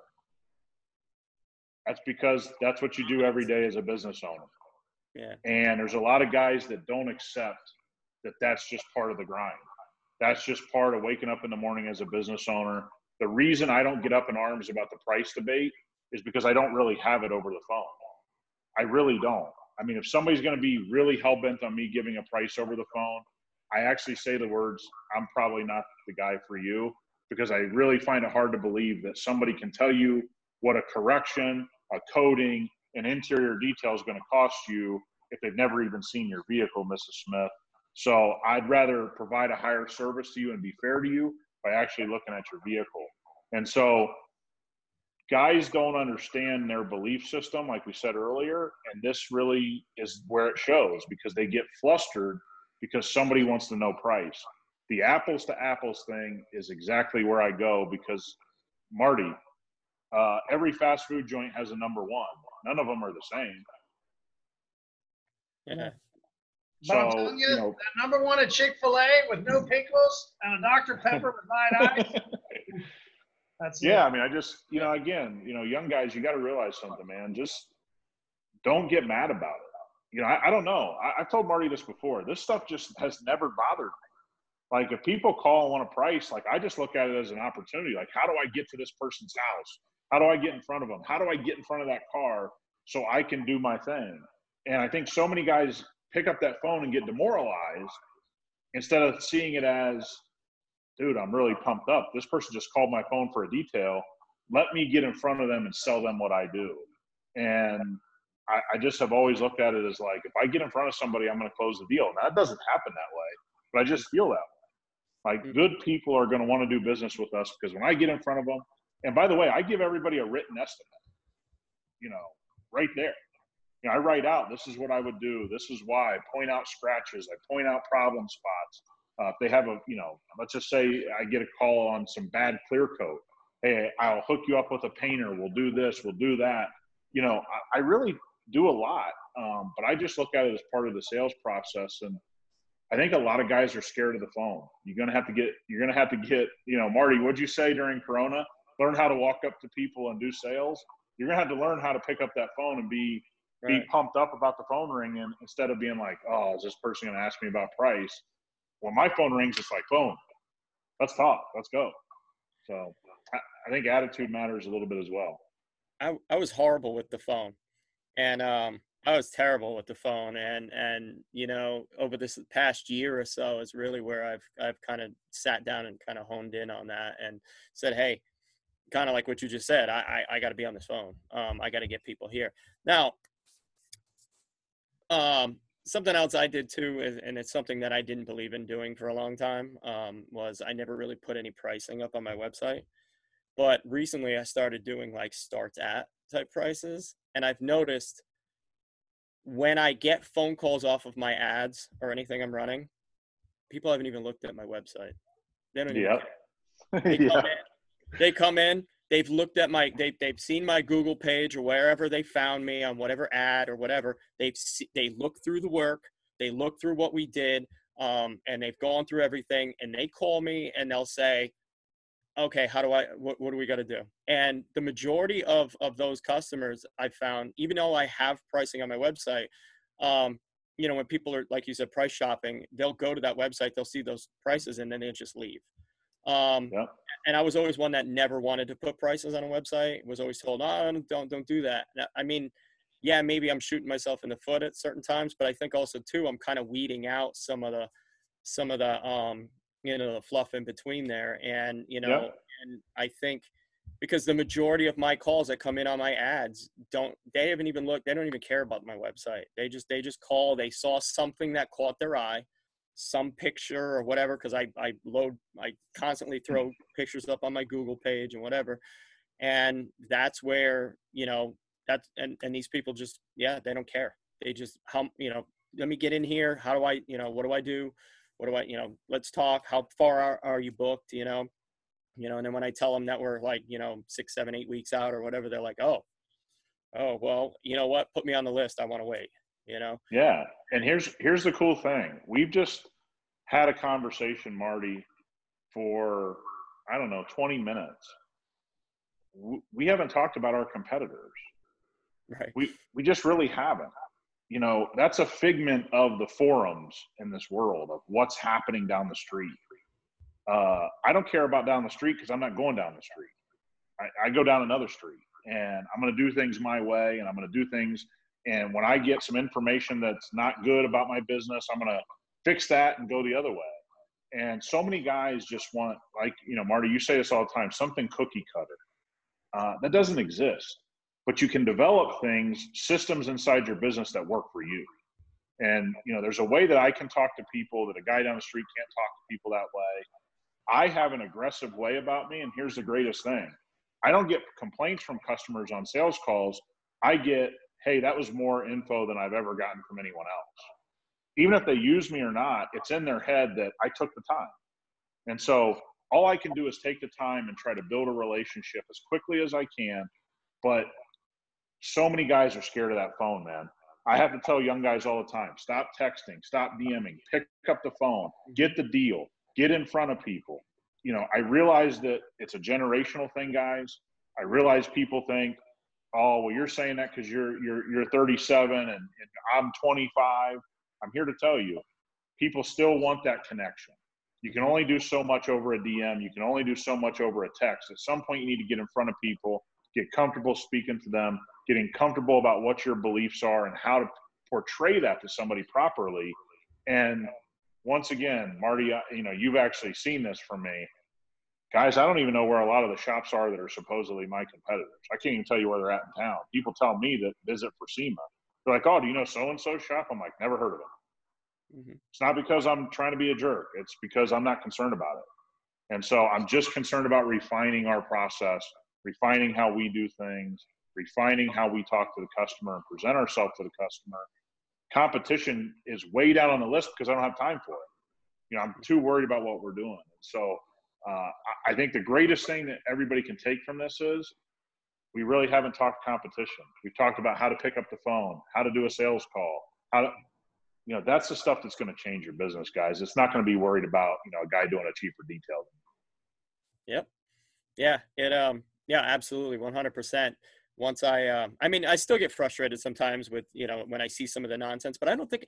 Speaker 4: That's because that's what you do every day as a business owner.
Speaker 2: Yeah.
Speaker 4: And there's a lot of guys that don't accept that that's just part of the grind. That's just part of waking up in the morning as a business owner. The reason I don't get up in arms about the price debate is because I don't really have it over the phone. I really don't. I mean, if somebody's going to be really hell bent on me giving a price over the phone, I actually say the words, I'm probably not the guy for you because I really find it hard to believe that somebody can tell you what a correction, a coating, an interior detail is going to cost you if they've never even seen your vehicle, Mrs. Smith. So I'd rather provide a higher service to you and be fair to you by actually looking at your vehicle. And so guys don't understand their belief system, like we said earlier. And this really is where it shows because they get flustered because somebody wants to know price. The apples to apples thing is exactly where I go because Marty, uh, every fast food joint has a number one. None of them are the same.
Speaker 2: Yeah.
Speaker 3: But I'm telling you, you know, that number one at Chick Fil A with no pickles and a Dr Pepper with nine eyes.
Speaker 4: That's yeah. It. I mean, I just you know, again, you know, young guys, you got to realize something, man. Just don't get mad about it. You know, I, I don't know. I, I've told Marty this before. This stuff just has never bothered me. Like if people call and want a price, like I just look at it as an opportunity. Like, how do I get to this person's house? How do I get in front of them? How do I get in front of that car so I can do my thing? And I think so many guys pick up that phone and get demoralized instead of seeing it as, dude, I'm really pumped up. This person just called my phone for a detail. Let me get in front of them and sell them what I do. And I, I just have always looked at it as like, if I get in front of somebody, I'm going to close the deal. Now, that doesn't happen that way, but I just feel that way. Like, mm. good people are going to want to do business with us because when I get in front of them, and by the way, I give everybody a written estimate, you know, right there. You know, I write out this is what I would do. This is why. I point out scratches. I point out problem spots. Uh, if they have a, you know, let's just say I get a call on some bad clear coat. Hey, I'll hook you up with a painter. We'll do this. We'll do that. You know, I, I really do a lot, um, but I just look at it as part of the sales process. And I think a lot of guys are scared of the phone. You're gonna have to get. You're gonna have to get. You know, Marty, what'd you say during Corona? learn how to walk up to people and do sales, you're gonna have to learn how to pick up that phone and be right. be pumped up about the phone ringing instead of being like, oh, is this person gonna ask me about price? When my phone rings, it's like, boom, let's talk, let's go. So I think attitude matters a little bit as well.
Speaker 2: I, I was horrible with the phone, and um, I was terrible with the phone, and and you know over this past year or so is really where I've I've kind of sat down and kind of honed in on that and said, hey, kind of like what you just said. I I, I got to be on this phone. Um, I got to get people here now. Um, something else I did too, and it's something that I didn't believe in doing for a long time, um, was I never really put any pricing up on my website. But recently, I started doing like starts at type prices, and I've noticed when I get phone calls off of my ads or anything I'm running, people haven't even looked at my website. They don't even
Speaker 4: yeah.
Speaker 2: They, yeah they come in, they've looked at my, they, they've seen my Google page or wherever they found me on whatever ad or whatever. They've they look through the work, they look through what we did, um, and they've gone through everything, and they call me and they'll say, okay, how do I, what, what do we got to do? And the majority of, of those customers I found, even though I have pricing on my website, um, you know, when people are, like you said, price shopping, they'll go to that website, they'll see those prices and then they just leave. Um. And I was always one that never wanted to put prices on a website. Was always told, "No, don't don't do that." I mean, yeah, maybe I'm shooting myself in the foot at certain times, but I think also too I'm kind of weeding out some of the some of the um you know the fluff in between there, and you know, and I think because the majority of my calls that come in on my ads don't they haven't even looked they don't even care about my website they just they just call they saw something that caught their eye some picture or whatever because I, I load i constantly hmm. throw pictures up on my google page and whatever. And that's where you know that's and, and these people just yeah they don't care. They just how you know let me get in here. How do i you know what do i do? What do i you know let's talk. How far are, are you booked? You know? You know and then when i tell them that we're like you know six seven eight weeks out or whatever they're like oh oh well you know what? Put me on the list. I want to wait you know?
Speaker 4: Yeah. And here's here's the cool thing. We've just had a conversation marty for i don't know 20 minutes. We haven't talked about our competitors.
Speaker 2: Right.
Speaker 4: We we just really haven't. You know that's a figment of the forums in this world of what's happening down the street. Uh, I don't care about down the street because I'm not going down the street. I, I go down another street and I'm going to do things my way and I'm going to do things. And when I get some information that's not good about my business, I'm going to fix that and go the other way. And so many guys just want, like, you know, Marty, you say this all the time something cookie cutter. Uh, that doesn't exist. But you can develop things, systems inside your business that work for you. And, you know, there's a way that I can talk to people that a guy down the street can't talk to people that way. I have an aggressive way about me, and here's the greatest thing I don't get complaints from customers on sales calls. I get, hey, that was more info than I've ever gotten from anyone else. Even if they use me or not, it's in their head that I took the time. And so all I can do is take the time and try to build a relationship as quickly as I can. But so many guys are scared of that phone, man. I have to tell young guys all the time stop texting, stop DMing, pick up the phone, get the deal get in front of people. You know, I realize that it's a generational thing, guys. I realize people think, oh, well, you're saying that because you're you're you're 37 and, and I'm 25. I'm here to tell you, people still want that connection. You can only do so much over a DM. You can only do so much over a text. At some point, you need to get in front of people, get comfortable speaking to them, getting comfortable about what your beliefs are and how to portray that to somebody properly. And once again, Marty, you know, you've actually seen this from me. Guys, I don't even know where a lot of the shops are that are supposedly my competitors. I can't even tell you where they're at in town. People tell me that visit for SEMA. They're like, oh, do you know so and so shop? I'm like, never heard of it. Mm-hmm. It's not because I'm trying to be a jerk, it's because I'm not concerned about it. And so I'm just concerned about refining our process, refining how we do things, refining how we talk to the customer and present ourselves to the customer competition is way down on the list because I don't have time for it. You know, I'm too worried about what we're doing. So uh, I think the greatest thing that everybody can take from this is we really haven't talked competition. We've talked about how to pick up the phone, how to do a sales call, how to, you know, that's the stuff that's going to change your business, guys. It's not going to be worried about, you know, a guy doing a cheaper detail.
Speaker 2: Yep. Yeah. It, um, yeah, absolutely. 100% once I, uh, I mean, I still get frustrated sometimes with, you know, when I see some of the nonsense, but I don't think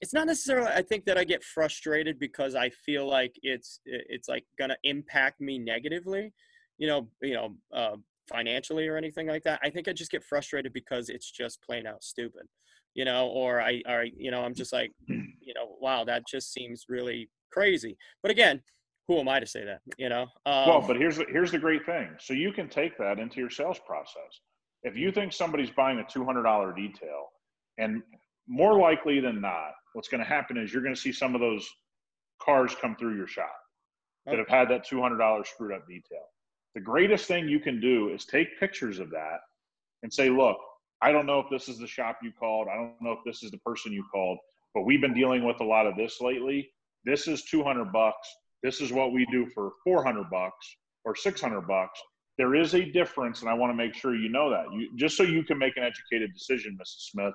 Speaker 2: it's not necessarily, I think that I get frustrated because I feel like it's, it's like going to impact me negatively, you know, you know, uh, financially or anything like that. I think I just get frustrated because it's just plain out stupid, you know, or I, or, you know, I'm just like, you know, wow, that just seems really crazy. But again, who am I to say that? You know.
Speaker 4: Um, well, but here's the, here's the great thing. So you can take that into your sales process if you think somebody's buying a $200 detail and more likely than not what's going to happen is you're going to see some of those cars come through your shop that have had that $200 screwed up detail. The greatest thing you can do is take pictures of that and say look i don't know if this is the shop you called i don't know if this is the person you called but we've been dealing with a lot of this lately. This is 200 bucks. This is what we do for 400 bucks or 600 bucks there is a difference, and I want to make sure you know that. You, just so you can make an educated decision, Mrs. Smith,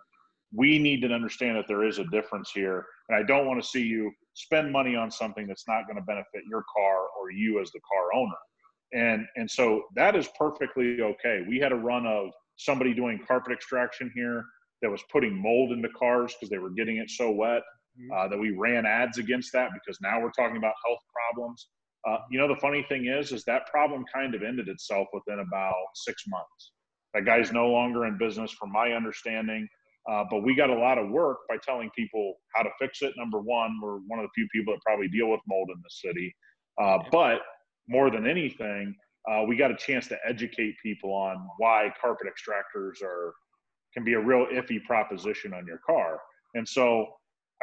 Speaker 4: we need to understand that there is a difference here. And I don't want to see you spend money on something that's not going to benefit your car or you as the car owner. And and so that is perfectly okay. We had a run of somebody doing carpet extraction here that was putting mold into cars because they were getting it so wet mm-hmm. uh, that we ran ads against that because now we're talking about health problems. Uh, you know, the funny thing is, is that problem kind of ended itself within about six months. That guy's no longer in business, from my understanding. Uh, but we got a lot of work by telling people how to fix it. Number one, we're one of the few people that probably deal with mold in the city. Uh, but more than anything, uh, we got a chance to educate people on why carpet extractors are can be a real iffy proposition on your car. And so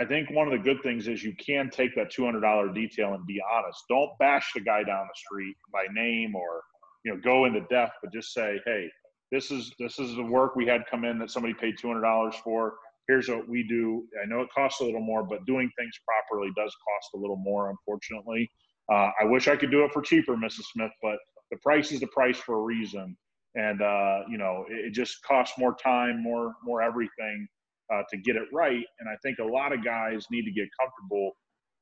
Speaker 4: I think one of the good things is you can take that $200 detail and be honest. Don't bash the guy down the street by name or you know go into depth, but just say, hey, this is this is the work we had come in that somebody paid $200 for. Here's what we do. I know it costs a little more, but doing things properly does cost a little more, unfortunately. Uh, I wish I could do it for cheaper, Mrs. Smith, but the price is the price for a reason. And uh, you know, it, it, just costs more time, more more everything uh, to get it right. And I think a lot of guys need to get comfortable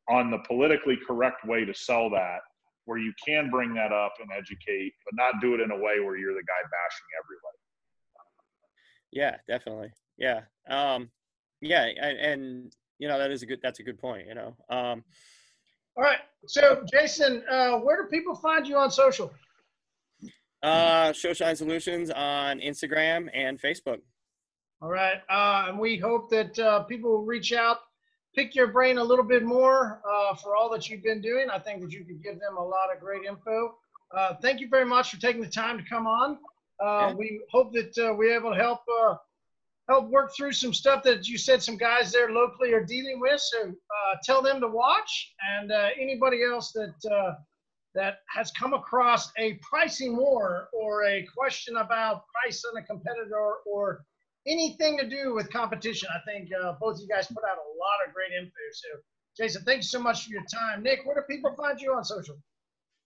Speaker 4: on the politically correct way to sell that, where you can bring that up and educate, but not do it in a way where you're the guy bashing everybody.
Speaker 2: Yeah, definitely. Yeah. Um, yeah. And, and, you know, that is a good, that's a good point, you know. Um,
Speaker 3: All right. So Jason, uh, where do people find you on social?
Speaker 2: Uh, Showshine Solutions on Instagram and Facebook.
Speaker 3: All right. Uh, and we hope that uh, people will reach out, pick your brain a little bit more uh, for all that you've been doing. I think that you could give them a lot of great info. Uh, thank you very much for taking the time to come on. Uh. We hope that uh, we're able to help help work through some stuff that you said some guys there locally are dealing with. So tell them to watch, and anybody else that that has come across a pricing war or a question about price on a competitor or anything to do with competition, I think uh, both of you guys put out a lot of great info. So, Jason, thanks so much for your time. Nick, where do people find you on social?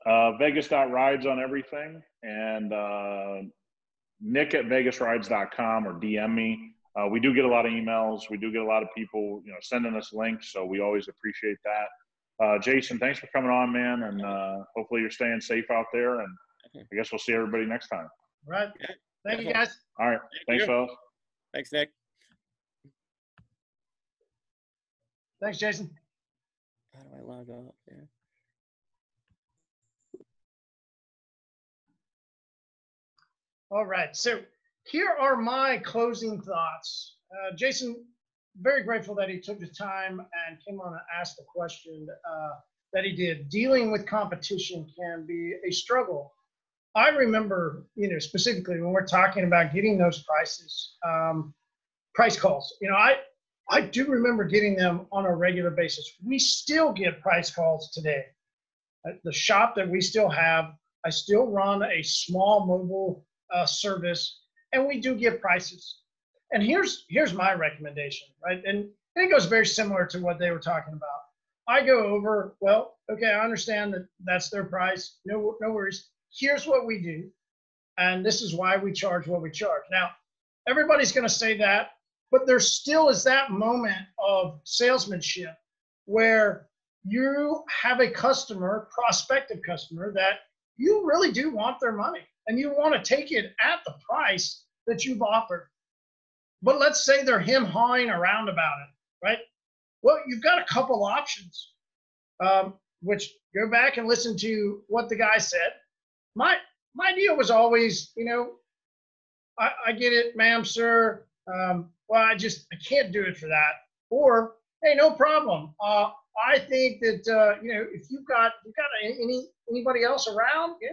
Speaker 4: Uh, Vegas.rides on everything and uh, Nick at VegasRides.com or DM me. Uh, we do get a lot of emails. We do get a lot of people, you know, sending us links. So we always appreciate that uh, Jason, thanks for coming on, man, and uh, hopefully you're staying safe out there. And I guess we'll see everybody next time.
Speaker 3: Right. Thank you, guys.
Speaker 4: All right. Thank thanks, fellas.
Speaker 2: Thanks, Nick.
Speaker 3: Thanks, Jason.
Speaker 2: How do I log off there?
Speaker 3: All right. So here are my closing thoughts. Uh, Jason very grateful that he took the time and came on and asked the question uh, that he did. Dealing with competition can be a struggle. I remember, you know, specifically when we're talking about getting those prices, um, price calls. You know, I I do remember getting them on a regular basis. We still get price calls today. At the shop that we still have, I still run a small mobile uh, service, and we do get prices and here's here's my recommendation, right? And it goes very similar to what they were talking about. I go over, well, okay, I understand that that's their price. No, no worries. Here's what we do, and this is why we charge what we charge. Now, everybody's going to say that, but there still is that moment of salesmanship where you have a customer, prospective customer, that you really do want their money and you want to take it at the price that you've offered. But let's say they're him hawing around about it, right? Well, you've got a couple options, um, which go back and listen to what the guy said. My my deal was always, you know, I, I get it, ma'am, sir. Um, well, I just I can't do it for that. Or hey, no problem. Uh, I think that uh, you know if you've got you've got any anybody else around, yeah,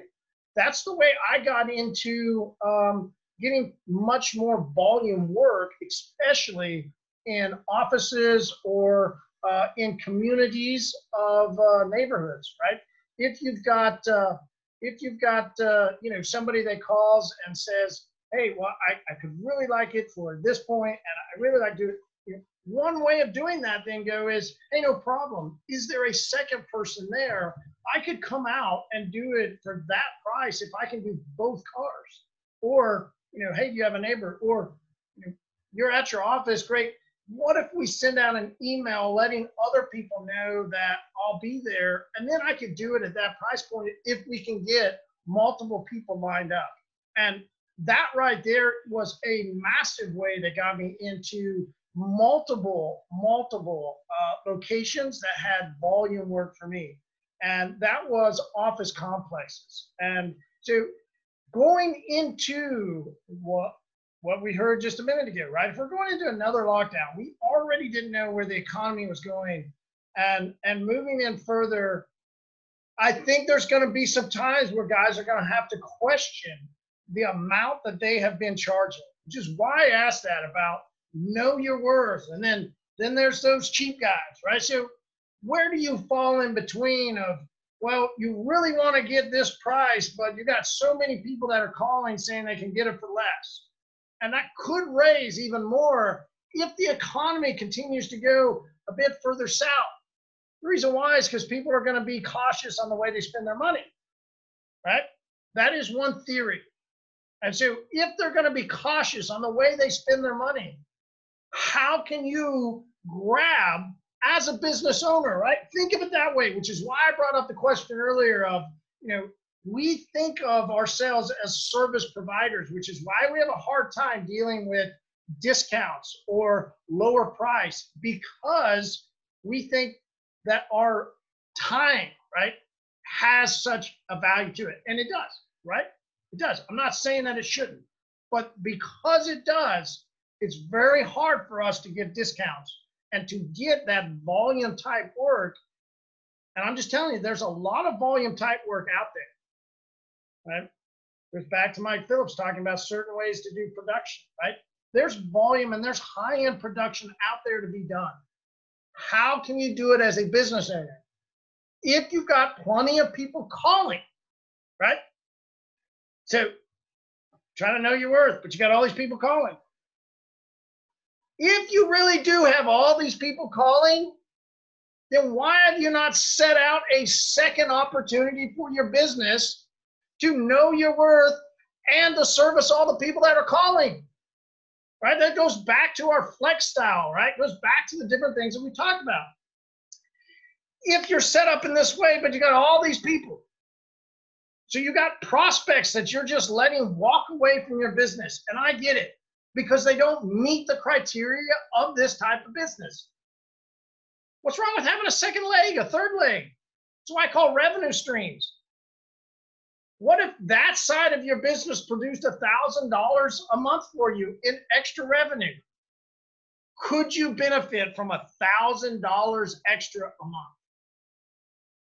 Speaker 3: that's the way I got into um, getting much more volume work, especially in offices or uh, in communities of uh, neighborhoods, right? If you've got uh, if you've got uh, you know somebody that calls and says, "Hey, well, I, I could really like it for this point, and I really like to." You know, one way of doing that then go is, "Hey, no problem. Is there a second person there? I could come out and do it for that price if I can do both cars." Or you know, hey, you have a neighbor, or you're at your office, great. What if we send out an email letting other people know that I'll be there, and then I could do it at that price point if we can get multiple people lined up. And that right there was a massive way that got me into multiple, multiple uh, locations that had volume work for me. and that was office complexes. And so going into what what we heard just a minute ago, right? If we're going into another lockdown, we already didn't know where the economy was going, and and moving in further, I think there's going to be some times where guys are going to have to question the amount that they have been charging, which is why I asked that about know your worth, and then then there's those cheap guys, right? So where do you fall in between of well, you really want to get this price, but you got so many people that are calling saying they can get it for less. And that could raise even more if the economy continues to go a bit further south. The reason why is because people are going to be cautious on the way they spend their money, right? That is one theory. And so if they're going to be cautious on the way they spend their money, how can you grab as a business owner, right? Think of it that way, which is why I brought up the question earlier of, you know, we think of ourselves as service providers, which is why we have a hard time dealing with discounts or lower price because we think that our time, right, has such a value to it. And it does, right? It does. I'm not saying that it shouldn't, but because it does, it's very hard for us to give discounts and to get that volume type work. And I'm just telling you, there's a lot of volume type work out there. Right? Goes back to Mike Phillips talking about certain ways to do production, right? There's volume and there's high-end production out there to be done. How can you do it as a business owner? If you've got plenty of people calling, right? So trying to know your worth, but you got all these people calling if you really do have all these people calling, then why have you not set out a second opportunity for your business to know your worth and to service all the people that are calling? Right? That goes back to our flex style, right? It goes back to the different things that we talked about. If you're set up in this way, but you got all these people, so you got prospects that you're just letting walk away from your business, and I get it because they don't meet the criteria of this type of business. What's wrong with having a second leg, a third leg? That's why I call revenue streams. What if that side of your business produced a $1,000 a month for you in extra revenue? Could you benefit from a $1,000 extra a month?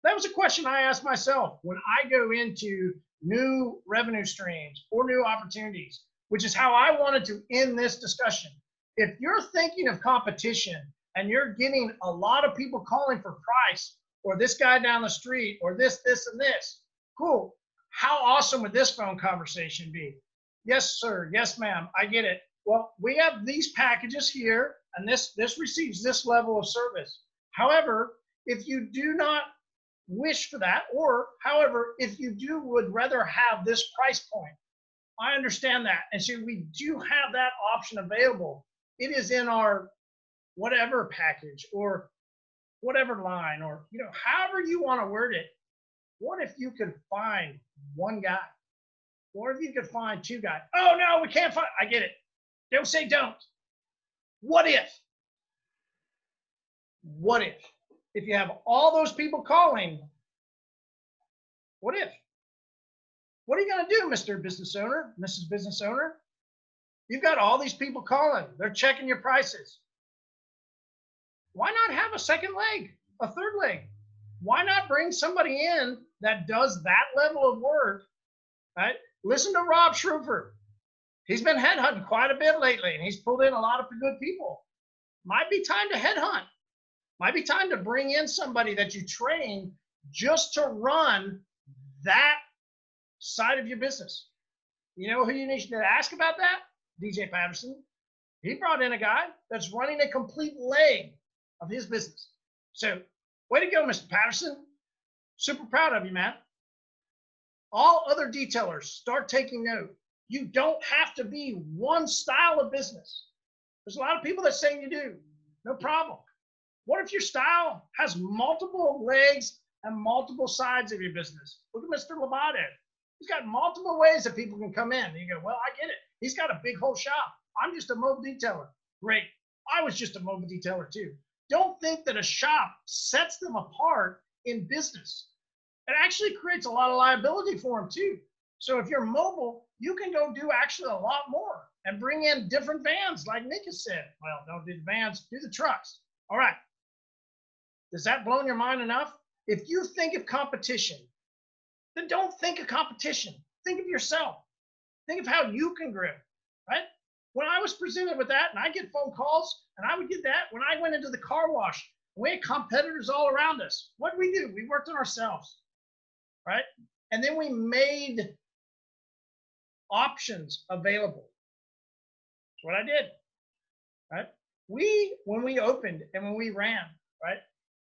Speaker 3: That was a question I asked myself when I go into new revenue streams or new opportunities which is how I wanted to end this discussion. If you're thinking of competition and you're getting a lot of people calling for price or this guy down the street or this, this, and this, cool. How awesome would this phone conversation be? Yes, sir. Yes, ma'am. I get it. Well, we have these packages here, and this this receives this level of service. However, if you do not wish for that, or however, if you do would rather have this price point, I understand that. And so we do have that option available. It is in our whatever package or whatever line or you know however you want to word it what if you could find one guy or if you could find two guys oh no we can't find i get it don't say don't what if what if if you have all those people calling what if what are you going to do, Mr. Business Owner, Mrs. Business Owner? You've got all these people calling, they're checking your prices. Why not have a second leg, a third leg? Why not bring somebody in that does that level of work? Right? Listen to Rob Schrufer. He's been headhunting quite a bit lately, and he's pulled in a lot of good people. Might be time to headhunt. Might be time to bring in somebody that you train just to run that side of your business. You know who you need to ask about that? DJ Patterson. He brought in a guy that's running a complete leg of his business. So, way to go, Mr. Patterson. Super proud of you, man. All other detailers, start taking note. You don't have to be one style of business. There's a lot of people that say you do. No problem. What if your style has multiple legs and multiple sides of your business? Look at Mr. Labadev. He's got multiple ways that people can come in. And you go, well, I get it. He's got a big whole shop. I'm just a mobile detailer. Great. I was just a mobile detailer too. Don't think that a shop sets them apart in business. It actually creates a lot of liability for them too. So if you're mobile, you can go do actually a lot more and bring in different vans, like Nick has said. Well, don't do the vans, do the trucks. All right. Does that blow your mind enough? If you think of competition, then don't think of competition. Think of yourself. Think of how you can grow, right? When I was presented with that, and I get phone calls, and I would get that when I went into the car wash, we had competitors all around us. What did we do? We worked on ourselves, right? And then we made options available. That's what I did, right? We, when we opened and when we ran, right?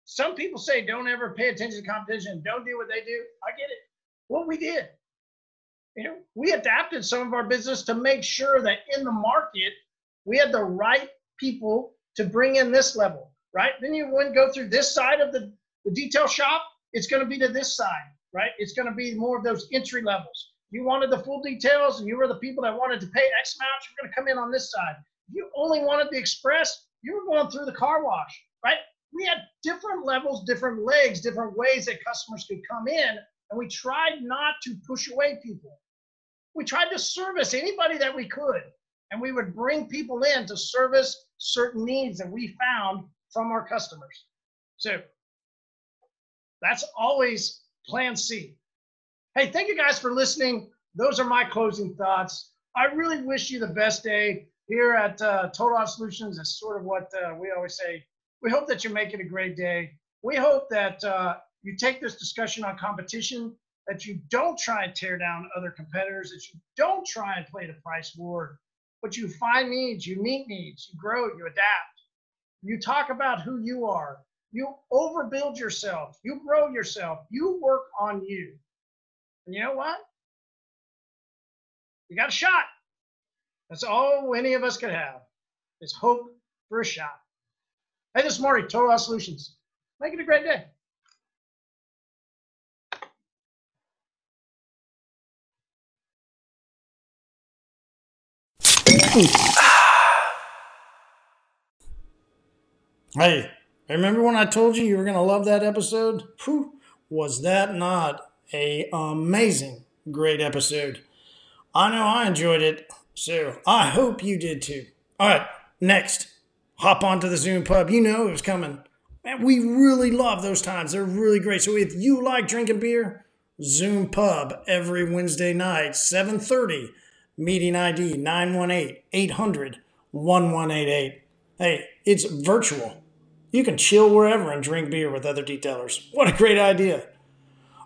Speaker 3: Some people say don't ever pay attention to competition, don't do what they do. I get it. What we did, you know, we adapted some of our business to make sure that in the market we had the right people to bring in this level, right? Then you wouldn't go through this side of the, the detail shop. It's going to be to this side, right? It's going to be more of those entry levels. You wanted the full details and you were the people that wanted to pay X amount, you're going to come in on this side. You only wanted the express, you were going through the car wash, right? We had different levels, different legs, different ways that customers could come in. And we tried not to push away people. We tried to service anybody that we could. And we would bring people in to service certain needs that we found from our customers. So that's always plan C. Hey, thank you guys for listening. Those are my closing thoughts. I really wish you the best day here at uh, Total Auto Solutions. Is sort of what uh, we always say. We hope that you make it a great day. We hope that uh, you take this discussion on competition, that you don't try and tear down other competitors, that you don't try and play the price war, but you find needs, you meet needs, you grow, you adapt. You talk about who you are. You overbuild yourself. You grow yourself. You work on you. And you know what? You got a shot. That's all any of us could have is hope for a shot. Hey, this is Marty, Total Solutions. Make it a great day.
Speaker 5: Hey, remember when I told you you were going to love that episode? Whew, was that not a amazing, great episode? I know I enjoyed it, so I hope you did too. All right, next, hop onto the Zoom pub. You know it was coming. Man, we really love those times. They're really great. So if you like drinking beer, Zoom pub every Wednesday night, 7:30. Meeting ID 918 800 1188. Hey, it's virtual. You can chill wherever and drink beer with other detailers. What a great idea.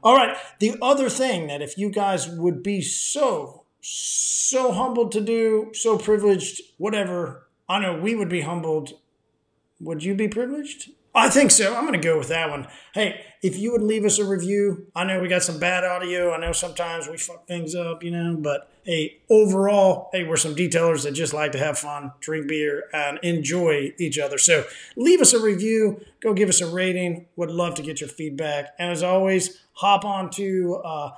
Speaker 5: All right, the other thing that if you guys would be so, so humbled to do, so privileged, whatever, I know we would be humbled. Would you be privileged? I think so. I'm going to go with that one. Hey, if you would leave us a review, I know we got some bad audio. I know sometimes we fuck things up, you know, but hey, overall, hey, we're some detailers that just like to have fun, drink beer, and enjoy each other. So leave us a review, go give us a rating. Would love to get your feedback. And as always, hop on to uh,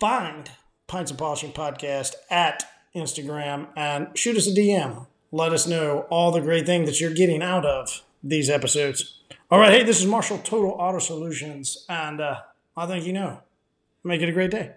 Speaker 5: find Pints and Polishing Podcast at Instagram and shoot us a DM. Let us know all the great things that you're getting out of these episodes. All right, hey, this is Marshall Total Auto Solutions, and uh, I think you know. Make it a great day.